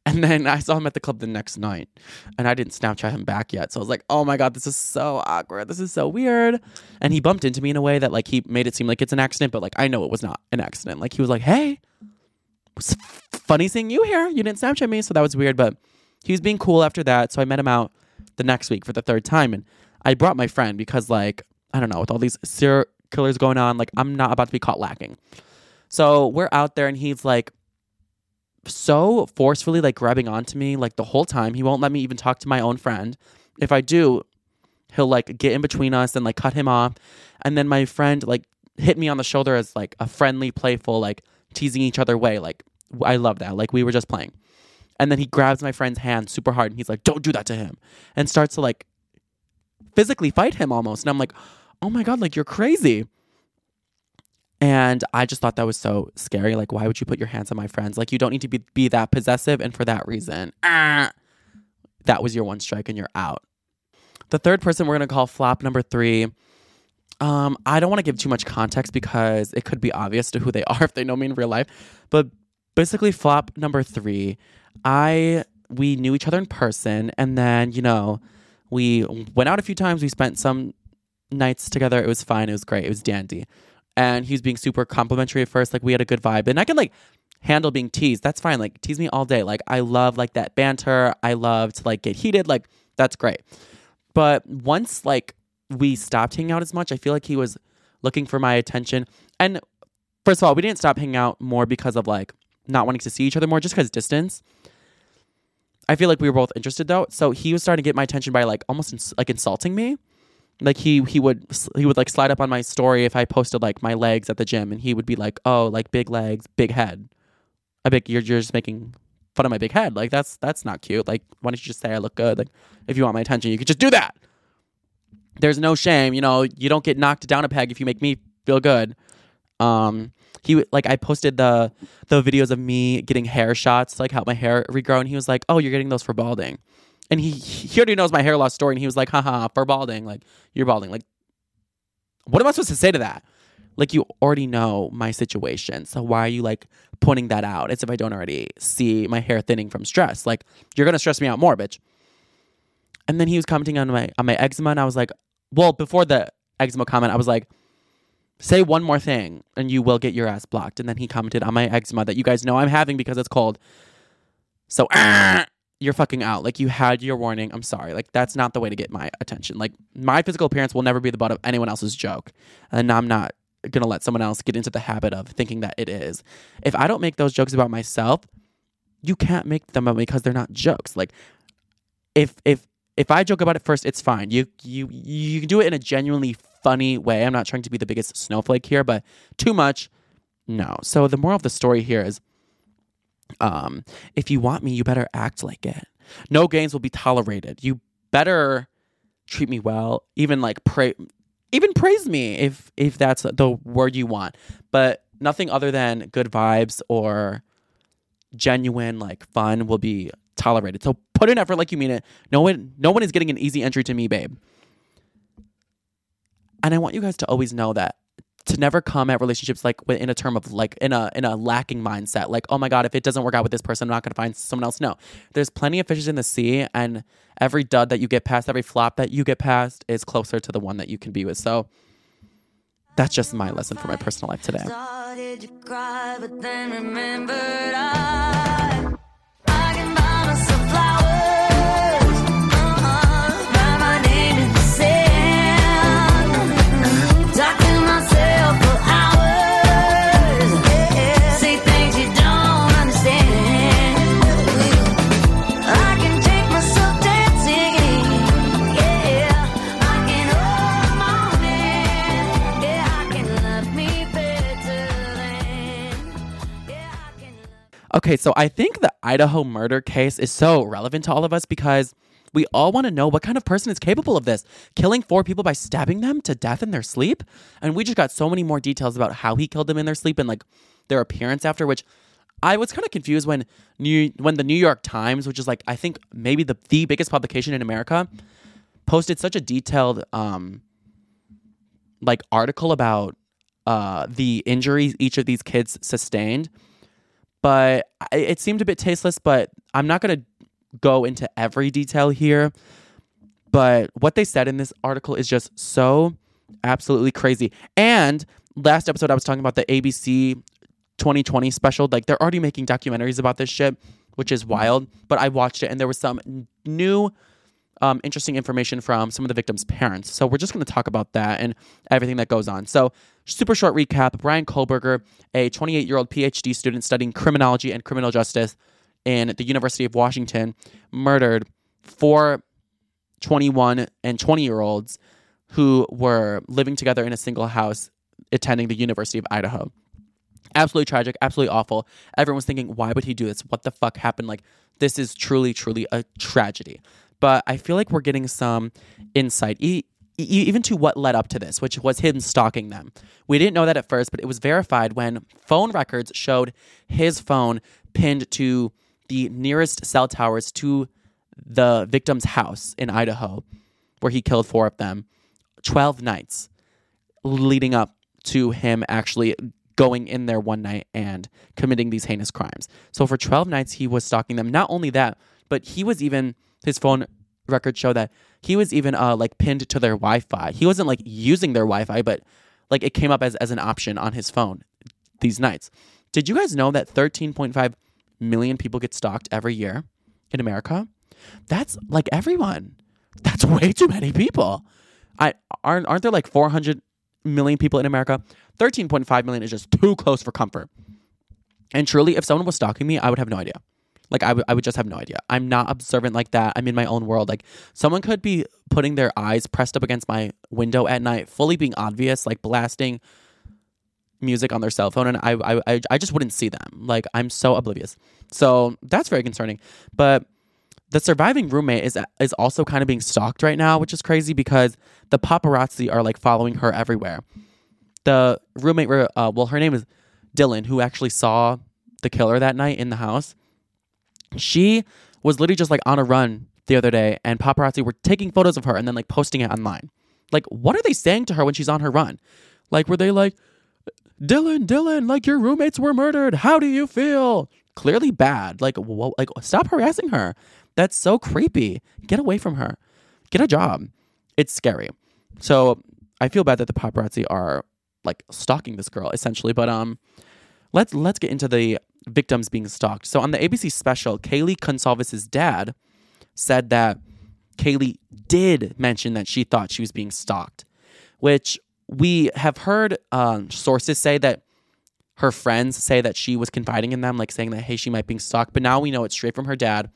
And then I saw him at the club the next night. And I didn't Snapchat him back yet. So I was like, oh my God, this is so awkward. This is so weird. And he bumped into me in a way that like he made it seem like it's an accident. But like I know it was not an accident. Like he was like, hey, it's funny seeing you here. You didn't Snapchat me. So that was weird. But he was being cool after that. So I met him out the next week for the third time. And I brought my friend because, like, I don't know, with all these serial killers going on, like, I'm not about to be caught lacking. So we're out there and he's like, so forcefully, like, grabbing onto me, like, the whole time. He won't let me even talk to my own friend. If I do, he'll, like, get in between us and, like, cut him off. And then my friend, like, hit me on the shoulder as, like, a friendly, playful, like, teasing each other way. Like, I love that. Like, we were just playing. And then he grabs my friend's hand super hard and he's like, don't do that to him. And starts to like physically fight him almost. And I'm like, oh my God, like you're crazy. And I just thought that was so scary. Like, why would you put your hands on my friends? Like, you don't need to be, be that possessive. And for that reason, ah, that was your one strike and you're out. The third person we're going to call flop number three. Um, I don't want to give too much context because it could be obvious to who they <laughs> are if they know me in real life. But basically, flop number three, I we knew each other in person, and then you know we went out a few times. We spent some nights together. It was fine. It was great. It was dandy. And he was being super complimentary at first. Like we had a good vibe, and I can like handle being teased. That's fine. Like tease me all day. Like I love like that banter. I love to like get heated. Like that's great. But once like we stopped hanging out as much, I feel like he was looking for my attention. And first of all, we didn't stop hanging out more because of like not wanting to see each other more, just because distance. I feel like we were both interested though, so he was starting to get my attention by like almost ins- like insulting me. Like he he would he would like slide up on my story if I posted like my legs at the gym, and he would be like, "Oh, like big legs, big head." I beg you're you're just making fun of my big head. Like that's that's not cute. Like why don't you just say I look good? Like if you want my attention, you could just do that. There's no shame, you know. You don't get knocked down a peg if you make me feel good. Um, he like I posted the the videos of me getting hair shots like help my hair regrow, and he was like, "Oh, you're getting those for balding," and he he already knows my hair loss story, and he was like, "Haha, for balding, like you're balding." Like, what am I supposed to say to that? Like you already know my situation, so why are you like pointing that out as if I don't already see my hair thinning from stress? Like you're gonna stress me out more, bitch. And then he was commenting on my on my eczema, and I was like, well, before the eczema comment, I was like, say one more thing and you will get your ass blocked. And then he commented on my eczema that you guys know I'm having because it's cold. So <clears throat> you're fucking out. Like you had your warning. I'm sorry. Like that's not the way to get my attention. Like my physical appearance will never be the butt of anyone else's joke. And I'm not gonna let someone else get into the habit of thinking that it is. If I don't make those jokes about myself, you can't make them about me because they're not jokes. Like if if if I joke about it first, it's fine. You you you can do it in a genuinely funny way. I'm not trying to be the biggest snowflake here, but too much, no. So the moral of the story here is Um, if you want me, you better act like it. No games will be tolerated. You better treat me well, even like pray, even praise me if if that's the word you want. But nothing other than good vibes or genuine like fun will be tolerated. So put in effort like you mean it. No one no one is getting an easy entry to me, babe. And I want you guys to always know that to never come at relationships like in a term of like in a in a lacking mindset like oh my god if it doesn't work out with this person i'm not going to find someone else. No. There's plenty of fishes in the sea and every dud that you get past every flop that you get past is closer to the one that you can be with. So that's just my lesson for my personal life today Okay, so I think the Idaho murder case is so relevant to all of us because we all want to know what kind of person is capable of this. Killing four people by stabbing them to death in their sleep? And we just got so many more details about how he killed them in their sleep and like their appearance after, which I was kind of confused when New when the New York Times, which is like I think maybe the the biggest publication in America, posted such a detailed um like article about uh the injuries each of these kids sustained but it seemed a bit tasteless. But I'm not going to go into every detail here. But what they said in this article is just so absolutely crazy. And last episode, I was talking about the ABC 2020 special. Like they're already making documentaries about this shit, which is wild. But I watched it, and there was some new. Um, interesting information from some of the victims' parents. So we're just going to talk about that and everything that goes on. So super short recap: Bryan Kohberger, a 28-year-old PhD student studying criminology and criminal justice in the University of Washington, murdered four 21 and 20 year olds who were living together in a single house attending the University of Idaho. Absolutely tragic, absolutely awful. Everyone was thinking, why would he do this? What the fuck happened? Like, this is truly, truly a tragedy. But I feel like we're getting some insight, e- even to what led up to this, which was him stalking them. We didn't know that at first, but it was verified when phone records showed his phone pinned to the nearest cell towers to the victim's house in Idaho, where he killed four of them, 12 nights leading up to him actually going in there one night and committing these heinous crimes. So for 12 nights, he was stalking them. Not only that, but he was even, his phone records show that he was even uh, like pinned to their Wi Fi. He wasn't like using their Wi Fi, but like it came up as, as an option on his phone these nights. Did you guys know that 13.5 million people get stalked every year in America? That's like everyone. That's way too many people. I aren't aren't there like 400 million people in America? 13.5 million is just too close for comfort. And truly, if someone was stalking me, I would have no idea. Like I would, I would just have no idea. I'm not observant like that. I'm in my own world. Like someone could be putting their eyes pressed up against my window at night, fully being obvious, like blasting music on their cell phone, and I, I, I, I just wouldn't see them. Like I'm so oblivious. So that's very concerning. But the surviving roommate is is also kind of being stalked right now, which is crazy because the paparazzi are like following her everywhere. The roommate, uh, well, her name is Dylan, who actually saw the killer that night in the house. She was literally just like on a run the other day, and paparazzi were taking photos of her and then like posting it online. Like, what are they saying to her when she's on her run? Like, were they like, Dylan, Dylan, like your roommates were murdered. How do you feel? Clearly bad. Like, whoa, like stop harassing her. That's so creepy. Get away from her. Get a job. It's scary. So I feel bad that the paparazzi are like stalking this girl essentially. But um, let's let's get into the victims being stalked. So on the ABC special, Kaylee Goncalves's dad said that Kaylee did mention that she thought she was being stalked, which we have heard um, sources say that her friends say that she was confiding in them, like saying that, hey, she might be stalked. But now we know it's straight from her dad.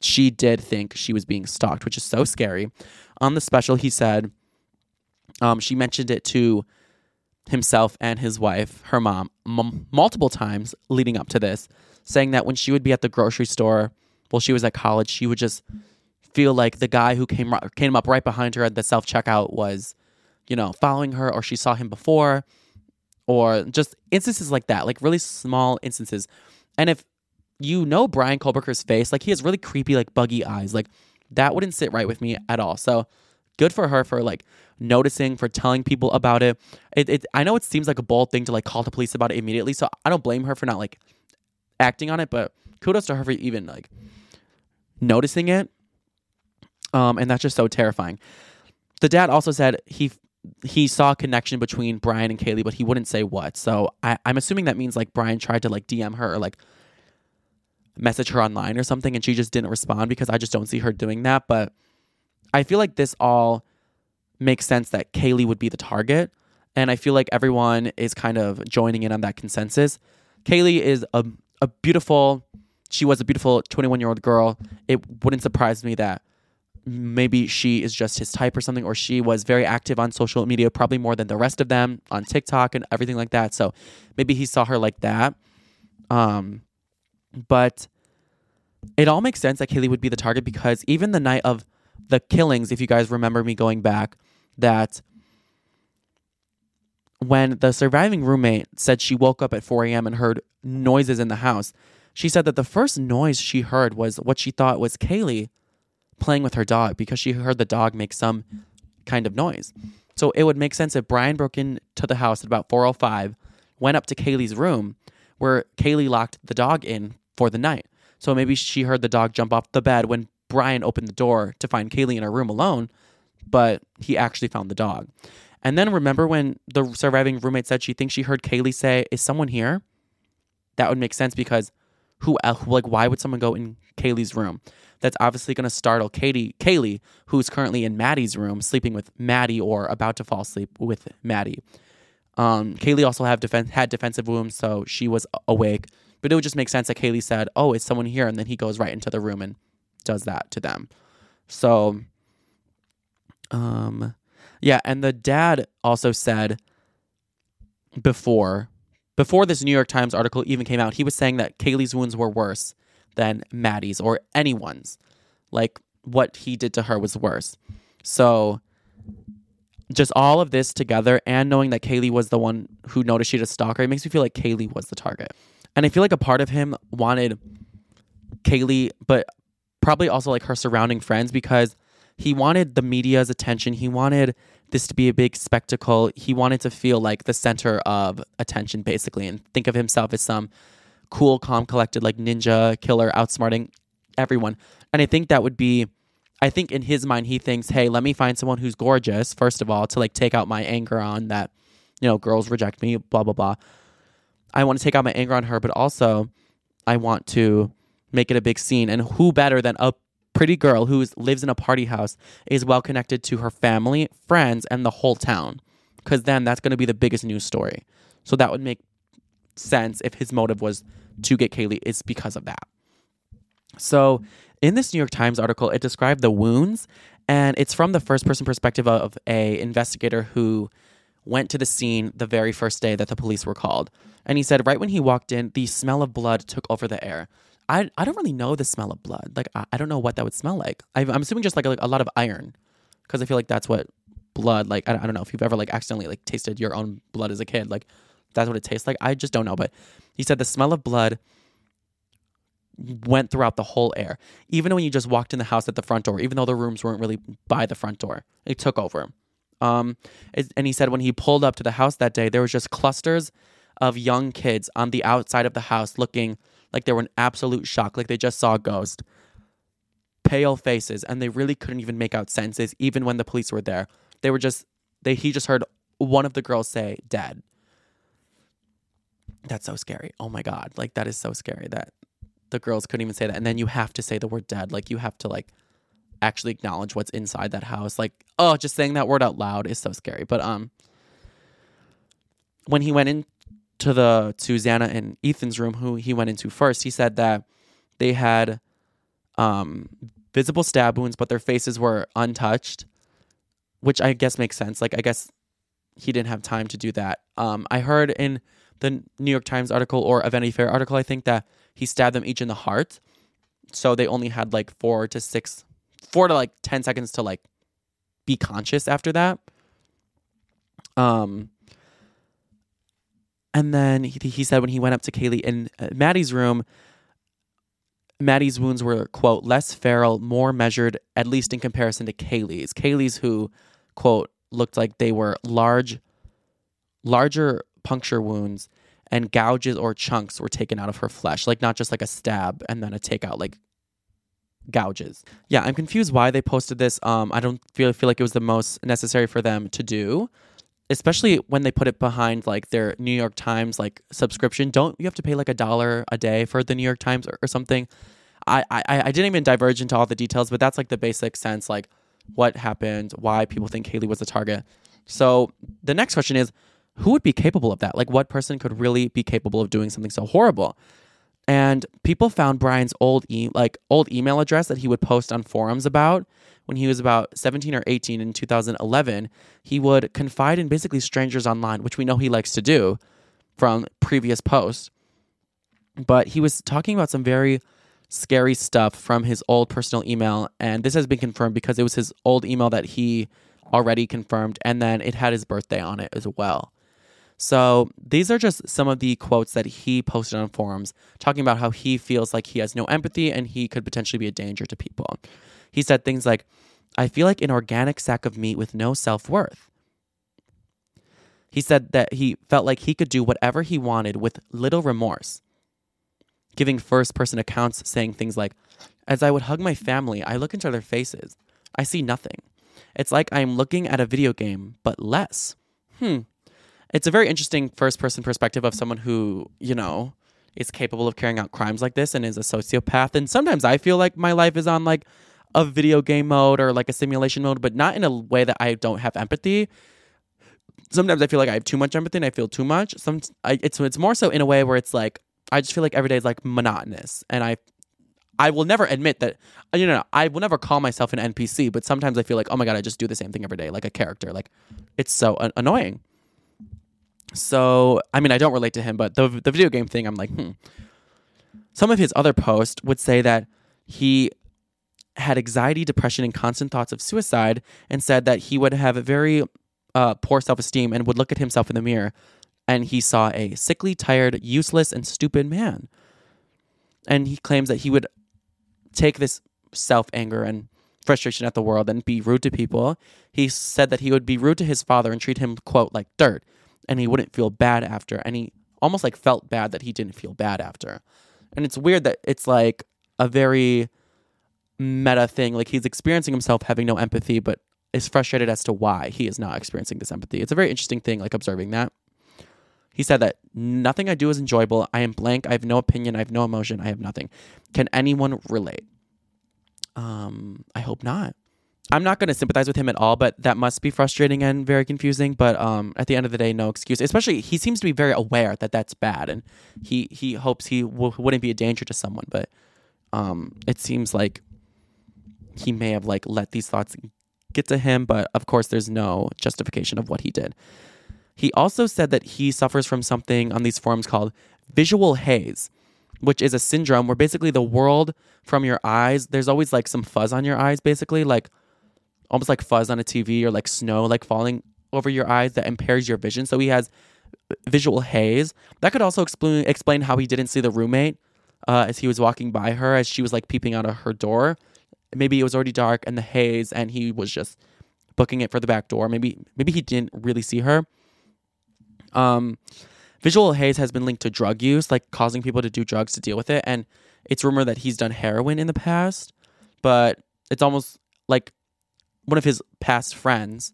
She did think she was being stalked, which is so scary. On the special, he said um, she mentioned it to himself and his wife, her mom, m- multiple times leading up to this, saying that when she would be at the grocery store while she was at college, she would just feel like the guy who came came up right behind her at the self checkout was, you know, following her, or she saw him before, or just instances like that, like really small instances. And if you know Bryan Kohberger's face, like he has really creepy, like buggy eyes, like that wouldn't sit right with me at all. So good for her for like noticing, for telling people about it. It, it I know it seems like a bold thing to like call the police about it immediately, so I don't blame her for not like acting on it, but kudos to her for even like noticing it. Um, and that's just so terrifying. The dad also said he he saw a connection between Bryan and Kaylee, but he wouldn't say what. So I, I'm assuming that means like Bryan tried to like DM her or like message her online or something, and she just didn't respond because I just don't see her doing that. But I feel like this all makes sense that Kaylee would be the target, and I feel like everyone is kind of joining in on that consensus. Kaylee is a a beautiful. She was a beautiful 21 year old girl. It wouldn't surprise me that maybe she is just his type or something, or she was very active on social media, probably more than the rest of them on TikTok and everything like that. So maybe he saw her like that. Um, but it all makes sense that Kaylee would be the target because even the night of the killings, if you guys remember me going back, that when the surviving roommate said she woke up at 4 a.m. and heard noises in the house, she said that the first noise she heard was what she thought was Kaylee playing with her dog because she heard the dog make some kind of noise. So it would make sense if Bryan broke into the house at about 4:05, went up to Kaylee's room where Kaylee locked the dog in for the night. So maybe she heard the dog jump off the bed when Bryan opened the door to find Kaylee in her room alone, but he actually found the dog. And then remember when the surviving roommate said she thinks she heard Kaylee say, "Is someone here?" That would make sense because who el- like why would someone go in Kaylee's room? That's obviously going to startle Katie, Kaylee, who's currently in Maddie's room, sleeping with Maddie or about to fall asleep with Maddie. Um, Kaylee also have defen- had defensive wounds, so she was awake. But it would just make sense that Kaylee said, "Oh, is someone here?" And then he goes right into the room and does that to them. So, um, yeah, and the dad also said before before this New York Times article even came out, he was saying that Kaylee's wounds were worse than Maddie's or anyone's. Like what he did to her was worse. So just all of this together and knowing that Kaylee was the one who noticed she had a stalker, it makes me feel like Kaylee was the target. And I feel like a part of him wanted Kaylee, but probably also like her surrounding friends because he wanted the media's attention. He wanted this to be a big spectacle. He wanted to feel like the center of attention, basically, and think of himself as some cool, calm, collected, like ninja killer, outsmarting everyone. And I think that would be, I think in his mind, he thinks, hey, let me find someone who's gorgeous, first of all, to like take out my anger on that, you know, girls reject me, blah, blah, blah. I want to take out my anger on her, but also I want to make it a big scene. And who better than a pretty girl who lives in a party house is well connected to her family, friends, and the whole town? Because then that's going to be the biggest news story. So that would make sense if his motive was to get Kaylee. It's because of that. So in this New York Times article, it described the wounds, and it's from the first person perspective of a investigator who went to the scene the very first day that the police were called. And he said, right when he walked in, the smell of blood took over the air. I, I don't really know the smell of blood. Like, I, I don't know what that would smell like. I, I'm assuming just like a, a lot of iron, because I feel like that's what blood, like, I, I don't know if you've ever like accidentally like tasted your own blood as a kid. Like, that's what it tastes like. I just don't know. But he said the smell of blood went throughout the whole air. Even when you just walked in the house at the front door, even though the rooms weren't really by the front door, it took over. Um, and he said when he pulled up to the house that day, there was just clusters of young kids on the outside of the house looking like they were in absolute shock, like they just saw a ghost. Pale faces, and they really couldn't even make out sentences, even when the police were there. They were just they he just heard one of the girls say dead. That's so scary. Oh my god. Like that is so scary that the girls couldn't even say that. And then you have to say the word dead. Like you have to like actually acknowledge what's inside that house. Like, oh, just saying that word out loud is so scary. But um when he went into the to and Ethan's room, who he went into first, he said that they had um visible stab wounds, but their faces were untouched. Which I guess makes sense. Like I guess he didn't have time to do that. Um I heard in the New York Times article or a Vanity Fair article, I think that he stabbed them each in the heart. So they only had like four to six, four to like 10 seconds to like be conscious after that. Um, and then he, he said when he went up to Kaylee in uh, Maddie's room, Maddie's wounds were, quote, less feral, more measured, at least in comparison to Kaylee's. Kaylee's, who, quote, looked like they were large, larger puncture wounds and gouges or chunks were taken out of her flesh, like not just like a stab and then a takeout, like gouges. Yeah, I'm confused why they posted this. Um, I don't feel feel like it was the most necessary for them to do, especially when they put it behind like their New York Times like subscription. Don't you have to pay like a dollar a day for the New York Times or, or something? I, I I didn't even diverge into all the details, but that's like the basic sense, like what happened, why people think Haley was a target. So the next question is, who would be capable of that? Like, what person could really be capable of doing something so horrible? And people found Bryan's old e- like old email address that he would post on forums about when he was about 17 or 18 in 2011. He would confide in basically strangers online, which we know he likes to do from previous posts. But he was talking about some very scary stuff from his old personal email, and this has been confirmed because it was his old email that he already confirmed, and then it had his birthday on it as well. So these are just some of the quotes that he posted on forums talking about how he feels like he has no empathy and he could potentially be a danger to people. He said things like, I feel like an organic sack of meat with no self worth. He said that he felt like he could do whatever he wanted with little remorse, giving first person accounts saying things like, As I would hug my family, I look into their faces. I see nothing. It's like I am looking at a video game, but less. Hmm, it's a very interesting first person perspective of someone who, you know, is capable of carrying out crimes like this and is a sociopath. And sometimes I feel like my life is on like a video game mode or like a simulation mode, but not in a way that I don't have empathy. Sometimes I feel like I have too much empathy and I feel too much. Some I, it's it's more so in a way where it's like I just feel like every day is like monotonous, and I I will never admit that uh, you know I will never call myself an NPC, but sometimes I feel like oh my god I just do the same thing every day like a character. Like it's so a- annoying. So, I mean, I don't relate to him, but the the video game thing, I'm like, hmm. Some of his other posts would say that he had anxiety, depression, and constant thoughts of suicide, and said that he would have a very uh, poor self esteem and would look at himself in the mirror, and he saw a sickly, tired, useless, and stupid man. And he claims that he would take this self anger and frustration at the world and be rude to people. He said that he would be rude to his father and treat him, quote, like dirt and he wouldn't feel bad after and he almost like felt bad that he didn't feel bad after. And it's weird that it's like a very meta thing. Like he's experiencing himself having no empathy but is frustrated as to why he is not experiencing this empathy. It's a very interesting thing like observing that. He said that nothing i do is enjoyable. I am blank. I have no opinion. I have no emotion. I have nothing. Can anyone relate? Um i hope not I'm not going to sympathize with him at all, but that must be frustrating and very confusing. But um, at the end of the day, no excuse. Especially, he seems to be very aware that that's bad, and he he hopes he w- wouldn't be a danger to someone. But um, it seems like he may have like let these thoughts get to him. But of course, there's no justification of what he did. He also said that he suffers from something on these forums called visual haze, which is a syndrome where basically the world from your eyes, there's always like some fuzz on your eyes, basically like almost like fuzz on a TV or like snow like falling over your eyes that impairs your vision. So he has visual haze. That could also explain explain how he didn't see the roommate uh, as he was walking by her as she was like peeping out of her door. Maybe it was already dark and the haze, and he was just booking it for the back door. Maybe maybe he didn't really see her. Um, visual haze has been linked to drug use, like causing people to do drugs to deal with it, and it's rumored that he's done heroin in the past. But it's almost like one of his past friends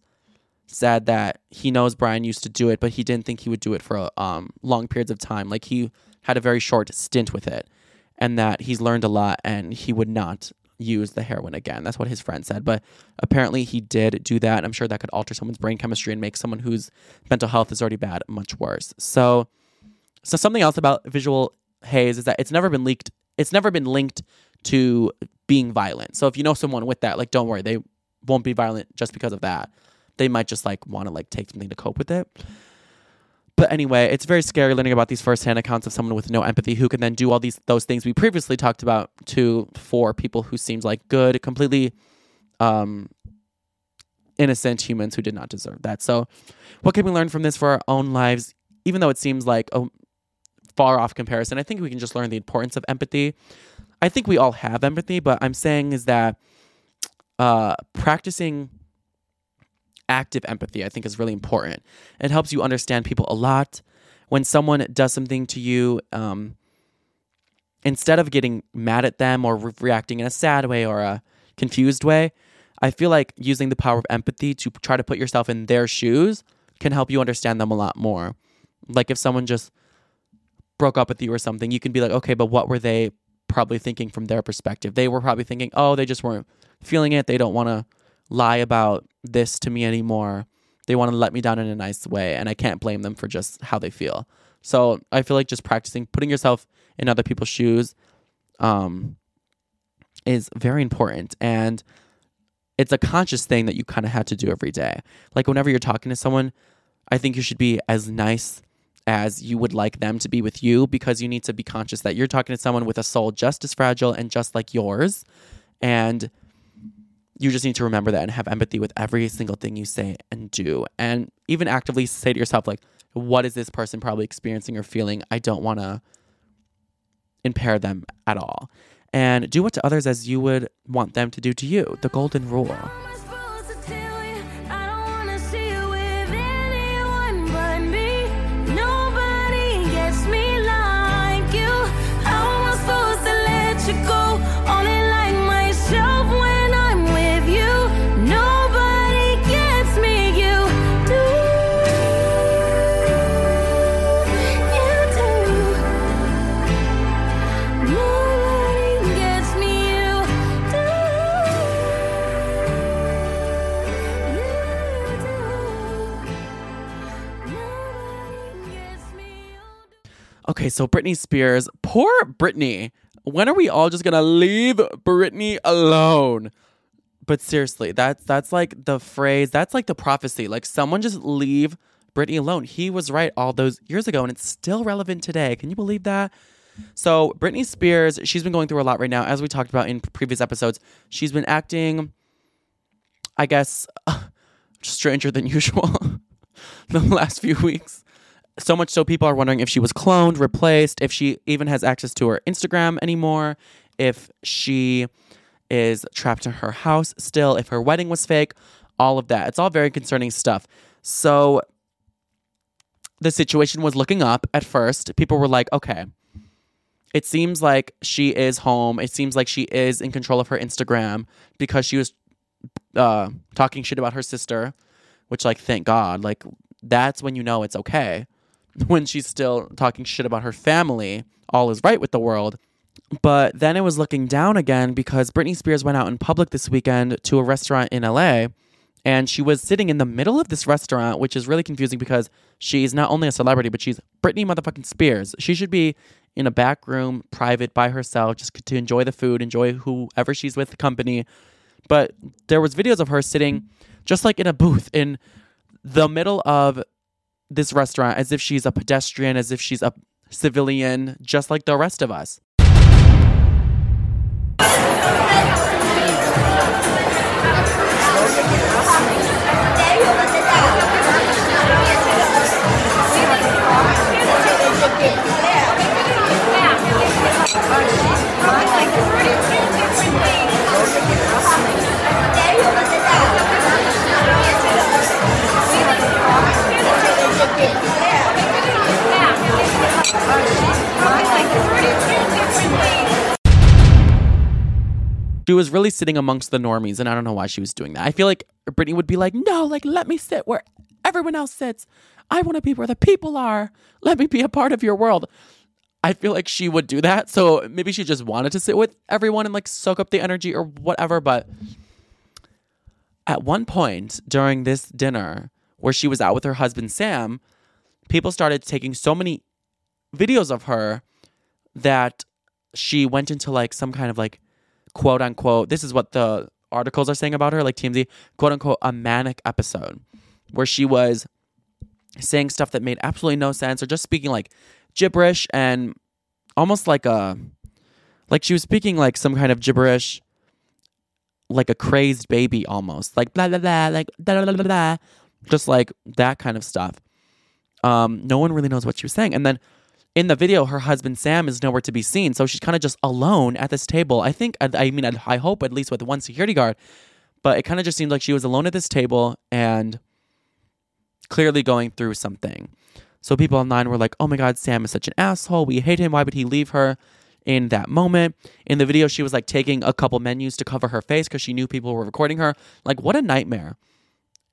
said that he knows Bryan used to do it, but he didn't think he would do it for um, long periods of time. Like he had a very short stint with it, and that he's learned a lot, and he would not use the heroin again. That's what his friend said. But apparently, he did do that. I'm sure that could alter someone's brain chemistry and make someone whose mental health is already bad much worse. So, so something else about visual haze is that it's never been leaked. It's never been linked to being violent. So if you know someone with that, like, don't worry, they won't be violent just because of that. They might just like want to like take something to cope with it. But anyway, it's very scary learning about these firsthand accounts of someone with no empathy who can then do all these those things we previously talked about to for people who seems like good, completely um innocent humans who did not deserve that. So, what can we learn from this for our own lives? Even though it seems like a far off comparison, I think we can just learn the importance of empathy. I think we all have empathy, but I'm saying is that uh, practicing active empathy, I think, is really important. It helps you understand people a lot. When someone does something to you, um, instead of getting mad at them or re- reacting in a sad way or a confused way, I feel like using the power of empathy to try to put yourself in their shoes can help you understand them a lot more. Like if someone just broke up with you or something, you can be like, okay, but what were they probably thinking from their perspective? They were probably thinking, oh, they just weren't feeling it. They don't want to lie about this to me anymore. They want to let me down in a nice way, and I can't blame them for just how they feel. So I feel like just practicing putting yourself in other people's shoes um, is very important. And it's a conscious thing that you kind of have to do every day. Like whenever you're talking to someone, I think you should be as nice as you would like them to be with you because you need to be conscious that you're talking to someone with a soul just as fragile and just like yours. And you just need to remember that and have empathy with every single thing you say and do. And even actively say to yourself, like, what is this person probably experiencing or feeling? I don't want to impair them at all. And do unto others as you would want them to do to you. The golden rule. Okay, so Britney Spears, poor Britney. When are we all just gonna leave Britney alone? But seriously, that's that's like the phrase, that's like the prophecy. Like someone just leave Britney alone. He was right all those years ago, and it's still relevant today. Can you believe that? So Britney Spears, she's been going through a lot right now, as we talked about in previous episodes. She's been acting, I guess, <laughs> stranger than <laughs> usual the last few weeks. So much so, people are wondering if she was cloned, replaced, if she even has access to her Instagram anymore, if she is trapped in her house still, if her wedding was fake, all of that. It's all very concerning stuff. So the situation was looking up at first. People were like, okay, it seems like she is home. It seems like she is in control of her Instagram because she was uh, talking shit about her sister, which, like, thank God. Like, that's when you know it's okay. <laughs> When she's still talking shit about her family, all is right with the world. But then it was looking down again because Britney Spears went out in public this weekend to a restaurant in LA and she was sitting in the middle of this restaurant, which is really confusing because she's not only a celebrity, but she's Britney motherfucking Spears. She should be in a back room, private, by herself, just to enjoy the food, enjoy whoever she's with, the company. But there was videos of her sitting just like in a booth in the middle of this restaurant, as if she's a pedestrian, as if she's a civilian, just like the rest of us. She was really sitting amongst the normies, and I don't know why she was doing that. I feel like Britney would be like, no, like, let me sit where everyone else sits. I want to be where the people are. Let me be a part of your world. I feel like she would do that. So maybe she just wanted to sit with everyone and like soak up the energy or whatever. But at one point during this dinner where she was out with her husband Sam, people started taking so many videos of her that she went into like some kind of like quote unquote this is what the articles are saying about her like TMZ quote unquote a manic episode where she was saying stuff that made absolutely no sense or just speaking like gibberish and almost like a like she was speaking like some kind of gibberish like a crazed baby almost like blah blah blah like blah blah blah, blah just like that kind of stuff um no one really knows what she was saying and then in the video her husband sam is nowhere to be seen so she's kind of just alone at this table i think i, mean I hope at least with one security guard but it kind of just seemed like she was alone at this table and clearly going through something so people online were like, oh my God, Sam is such an asshole. We hate him. Why would he leave her in that moment? In the video, she was like taking a couple menus to cover her face because she knew people were recording her. Like, what a nightmare.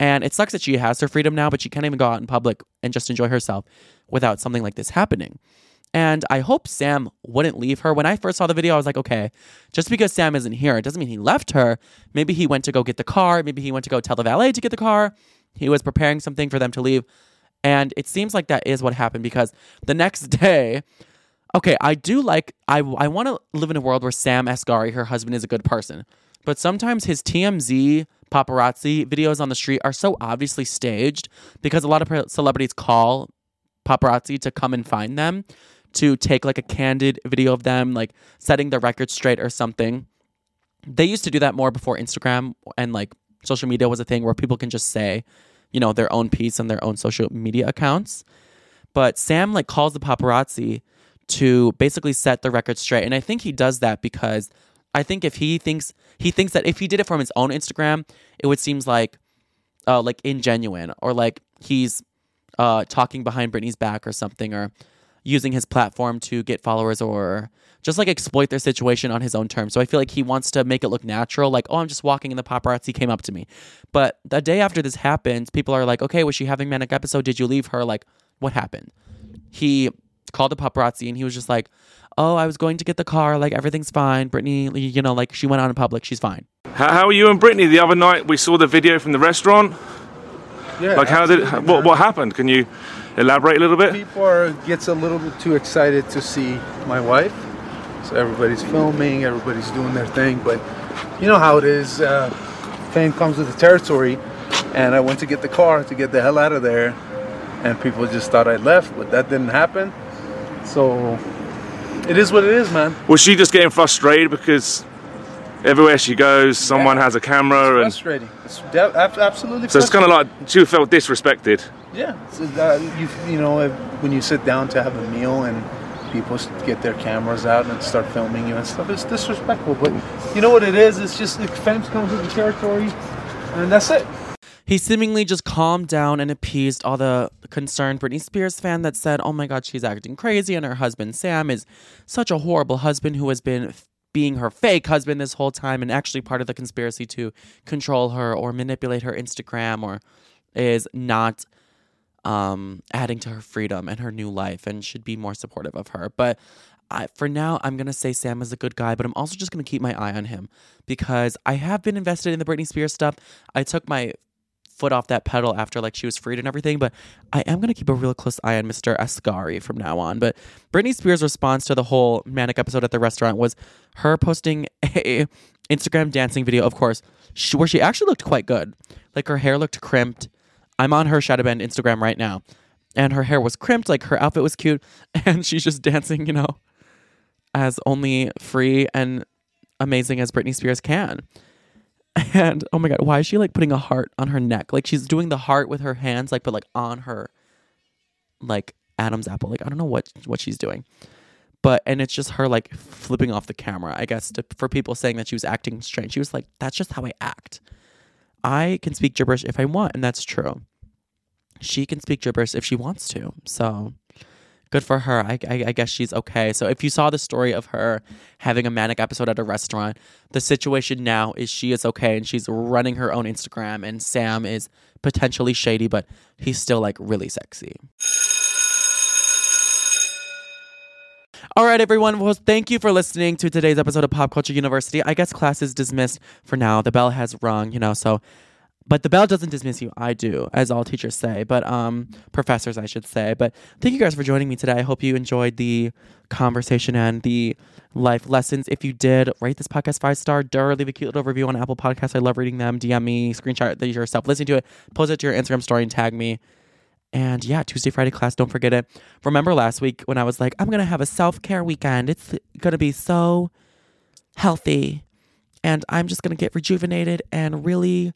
And it sucks that she has her freedom now, but she can't even go out in public and just enjoy herself without something like this happening. And I hope Sam wouldn't leave her. When I first saw the video, I was like, okay, just because Sam isn't here, it doesn't mean he left her. Maybe he went to go get the car. Maybe he went to go tell the valet to get the car. He was preparing something for them to leave. And it seems like that is what happened because the next <laughs> day, okay, I do like, I, I want to live in a world where Sam Asghari, her husband, is a good person. But sometimes his TMZ paparazzi videos on the street are so obviously staged because a lot of celebrities call paparazzi to come and find them to take like a candid video of them, like setting the record straight or something. They used to do that more before Instagram and like social media was a thing where people can just say, you know, their own piece on their own social media accounts. But Sam like calls the paparazzi to basically set the record straight. And I think he does that because I think if he thinks he thinks that if he did it from his own Instagram, it would seems like uh like ingenuine or like he's uh talking behind Britney's back or something or using his platform to get followers or just like exploit their situation on his own terms. So I feel like he wants to make it look natural, like, oh, I'm just walking and the paparazzi came up to me. But the day after this happens, people are like, okay, was she having manic episode? Did you leave her? Like, what happened? He called the paparazzi and he was just like, oh, I was going to get the car. Like, everything's fine. Britney, you know, like she went out in public. She's fine. How, how are you and Britney? The other night we saw the video from the restaurant. Yeah. Like, how did absolutely, what what happened? Can you elaborate a little bit? People are, gets a little bit too excited to see my wife, so everybody's filming, everybody's doing their thing. But you know how it is. Uh, fame comes with the territory, and I went to get the car to get the hell out of there, and people just thought I left, but that didn't happen. So it is what it is, man. Was she just getting frustrated because everywhere she goes, someone Yeah. has a camera, and Frustrating. It's de- ab- absolutely. so it's kind of like she felt disrespected. Yeah, uh, that, you you know when you sit down to have a meal and people get their cameras out and start filming you and stuff, it's disrespectful. But you know what it is? It's just the fence comes with the territory, and that's it. He seemingly just calmed down and appeased all the concerned Britney Spears fan that said, "Oh my God, she's acting crazy," and her husband Sam is such a horrible husband who has been being her fake husband this whole time and actually part of the conspiracy to control her or manipulate her Instagram or is not um, adding to her freedom and her new life and should be more supportive of her. But I, for now, I'm going to say Sam is a good guy, but I'm also just going to keep my eye on him because I have been invested in the Britney Spears stuff. I took my foot off that pedal after like she was freed and everything, but I am to keep a real close eye on Mr. Asghari from now on. But Britney Spears' response to the whole manic episode at the restaurant was her posting <laughs> a Instagram dancing video, of course, she, where she actually looked quite good. Like her hair looked crimped. I'm on her Shadowband Instagram right now. And her hair was crimped, like her outfit was cute, <laughs> and she's just dancing, you know, as only free and amazing as Britney Spears can. <laughs> And oh my god, why is she like putting a heart on her neck? Like she's doing the heart with her hands, like but like on her like Adam's apple. Like I don't know what what she's doing. But and it's just her like flipping off the camera, I guess, to, for people saying that she was acting strange. She was like, "That's just how I act. I can speak gibberish if I want, and that's true. She can speak gibberish if she wants to. So good for her. I, I, I guess she's okay. So if you saw the story of her having a manic episode at a restaurant, the situation now is she is okay and she's running her own Instagram, and Sam is potentially shady, but he's still like really sexy. All right, everyone. Well, thank you for listening to today's episode of Pop Culture University. I guess class is dismissed for now. The bell has rung, you know, so but the bell doesn't dismiss you. I do, as all teachers say, but um professors I should say. But thank you guys for joining me today. I hope you enjoyed the conversation and the life lessons. If you did, rate this podcast five star. Dur, leave a cute little review on Apple Podcasts. I love reading them. DM me, screenshot yourself, listen to it, post it to your Instagram story and tag me And yeah, Tuesday, Friday class, don't forget it. Remember last week when I was like, I'm going to have a self care weekend? It's going to be so healthy. And I'm just going to get rejuvenated and really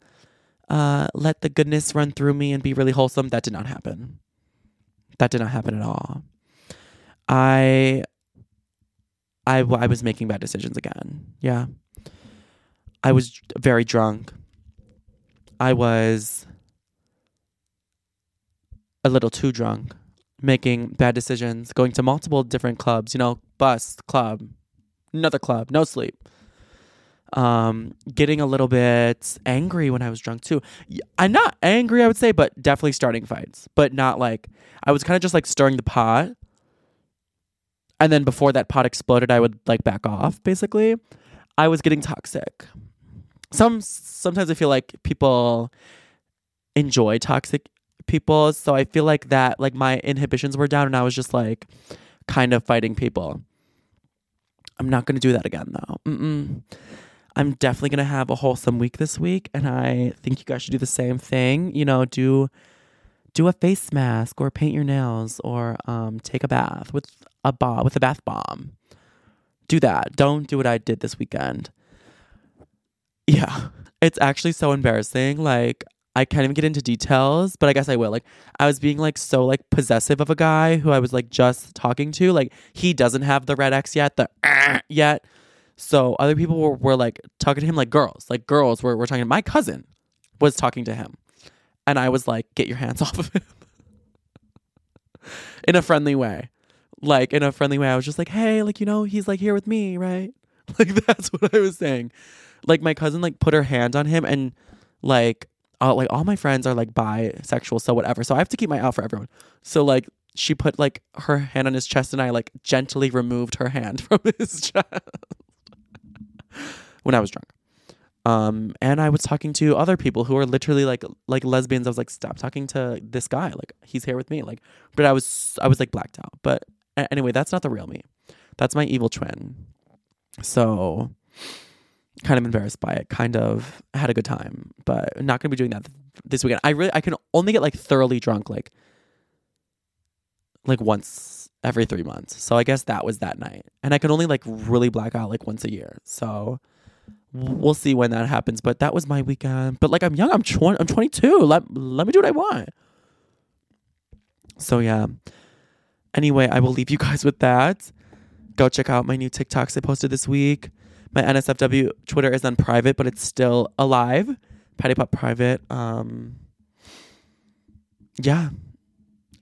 uh, let the goodness run through me and be really wholesome. That did not happen. That did not happen at all. I, I, I was making bad decisions again. Yeah. I was very drunk. I was a little too drunk, making bad decisions, going to multiple different clubs, you know, bus, club, another club, no sleep. Um, getting a little bit angry when I was drunk too. I'm not angry, I would say, but definitely starting fights, but not like I was kind of just like stirring the pot. And then before that pot exploded, I would like back off, basically. I was getting toxic. Some sometimes I feel like people enjoy toxic people, so I feel like that like my inhibitions were down and I was just like kind of fighting people. I'm not going to do that again though. Mm-mm. I'm definitely going to have a wholesome week this week and I think you guys should do the same thing, you know, do do a face mask or paint your nails or um, take a bath with a ba- with a bath bomb. Do that. Don't do what I did this weekend. Yeah, it's actually so embarrassing. Like I can't even get into details, but I guess I will. Like I was being like so like possessive of a guy who I was like just talking to. Like he doesn't have the red X yet, the <clears throat> yet. So other people were, were like talking to him like girls, like girls were, were talking. My cousin was talking to him, and I was like, "Get your hands <laughs> off of him," in a friendly way. Like in a friendly way, I was just like, "Hey, like you know, he's like here with me, right?" <laughs> Like that's what I was saying. Like my cousin like put her hand on him and like uh, like all my friends are like bisexual, so whatever. So I have to keep my out for everyone. So like she put like her hand on his chest and I like gently removed her hand <laughs> from his chest when I was drunk. Um, and I was talking to other people who are literally like like lesbians. I was like, stop talking to this guy. Like he's here with me. Like, but I was I was like blacked out. But anyway, that's not the real me. That's my evil twin. So kind of embarrassed by it. Kind of had a good time, but not gonna be doing that th- this weekend. I really I can only get like thoroughly drunk like like once every three months. So I guess that was that night, and I can only like really black out like once a year. So we'll see when that happens. But that was my weekend. But like I'm young. I'm. I'm 22. Let let me do what I want. So yeah. Anyway, I will leave you <laughs> guys with that. Go check out my new TikToks I posted this week. My NSFW Twitter is on private, but it's still alive. Patty Pop Private. Um, yeah.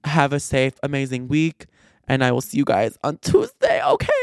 Have a safe, amazing week. And I will see you guys on Tuesday. Okay.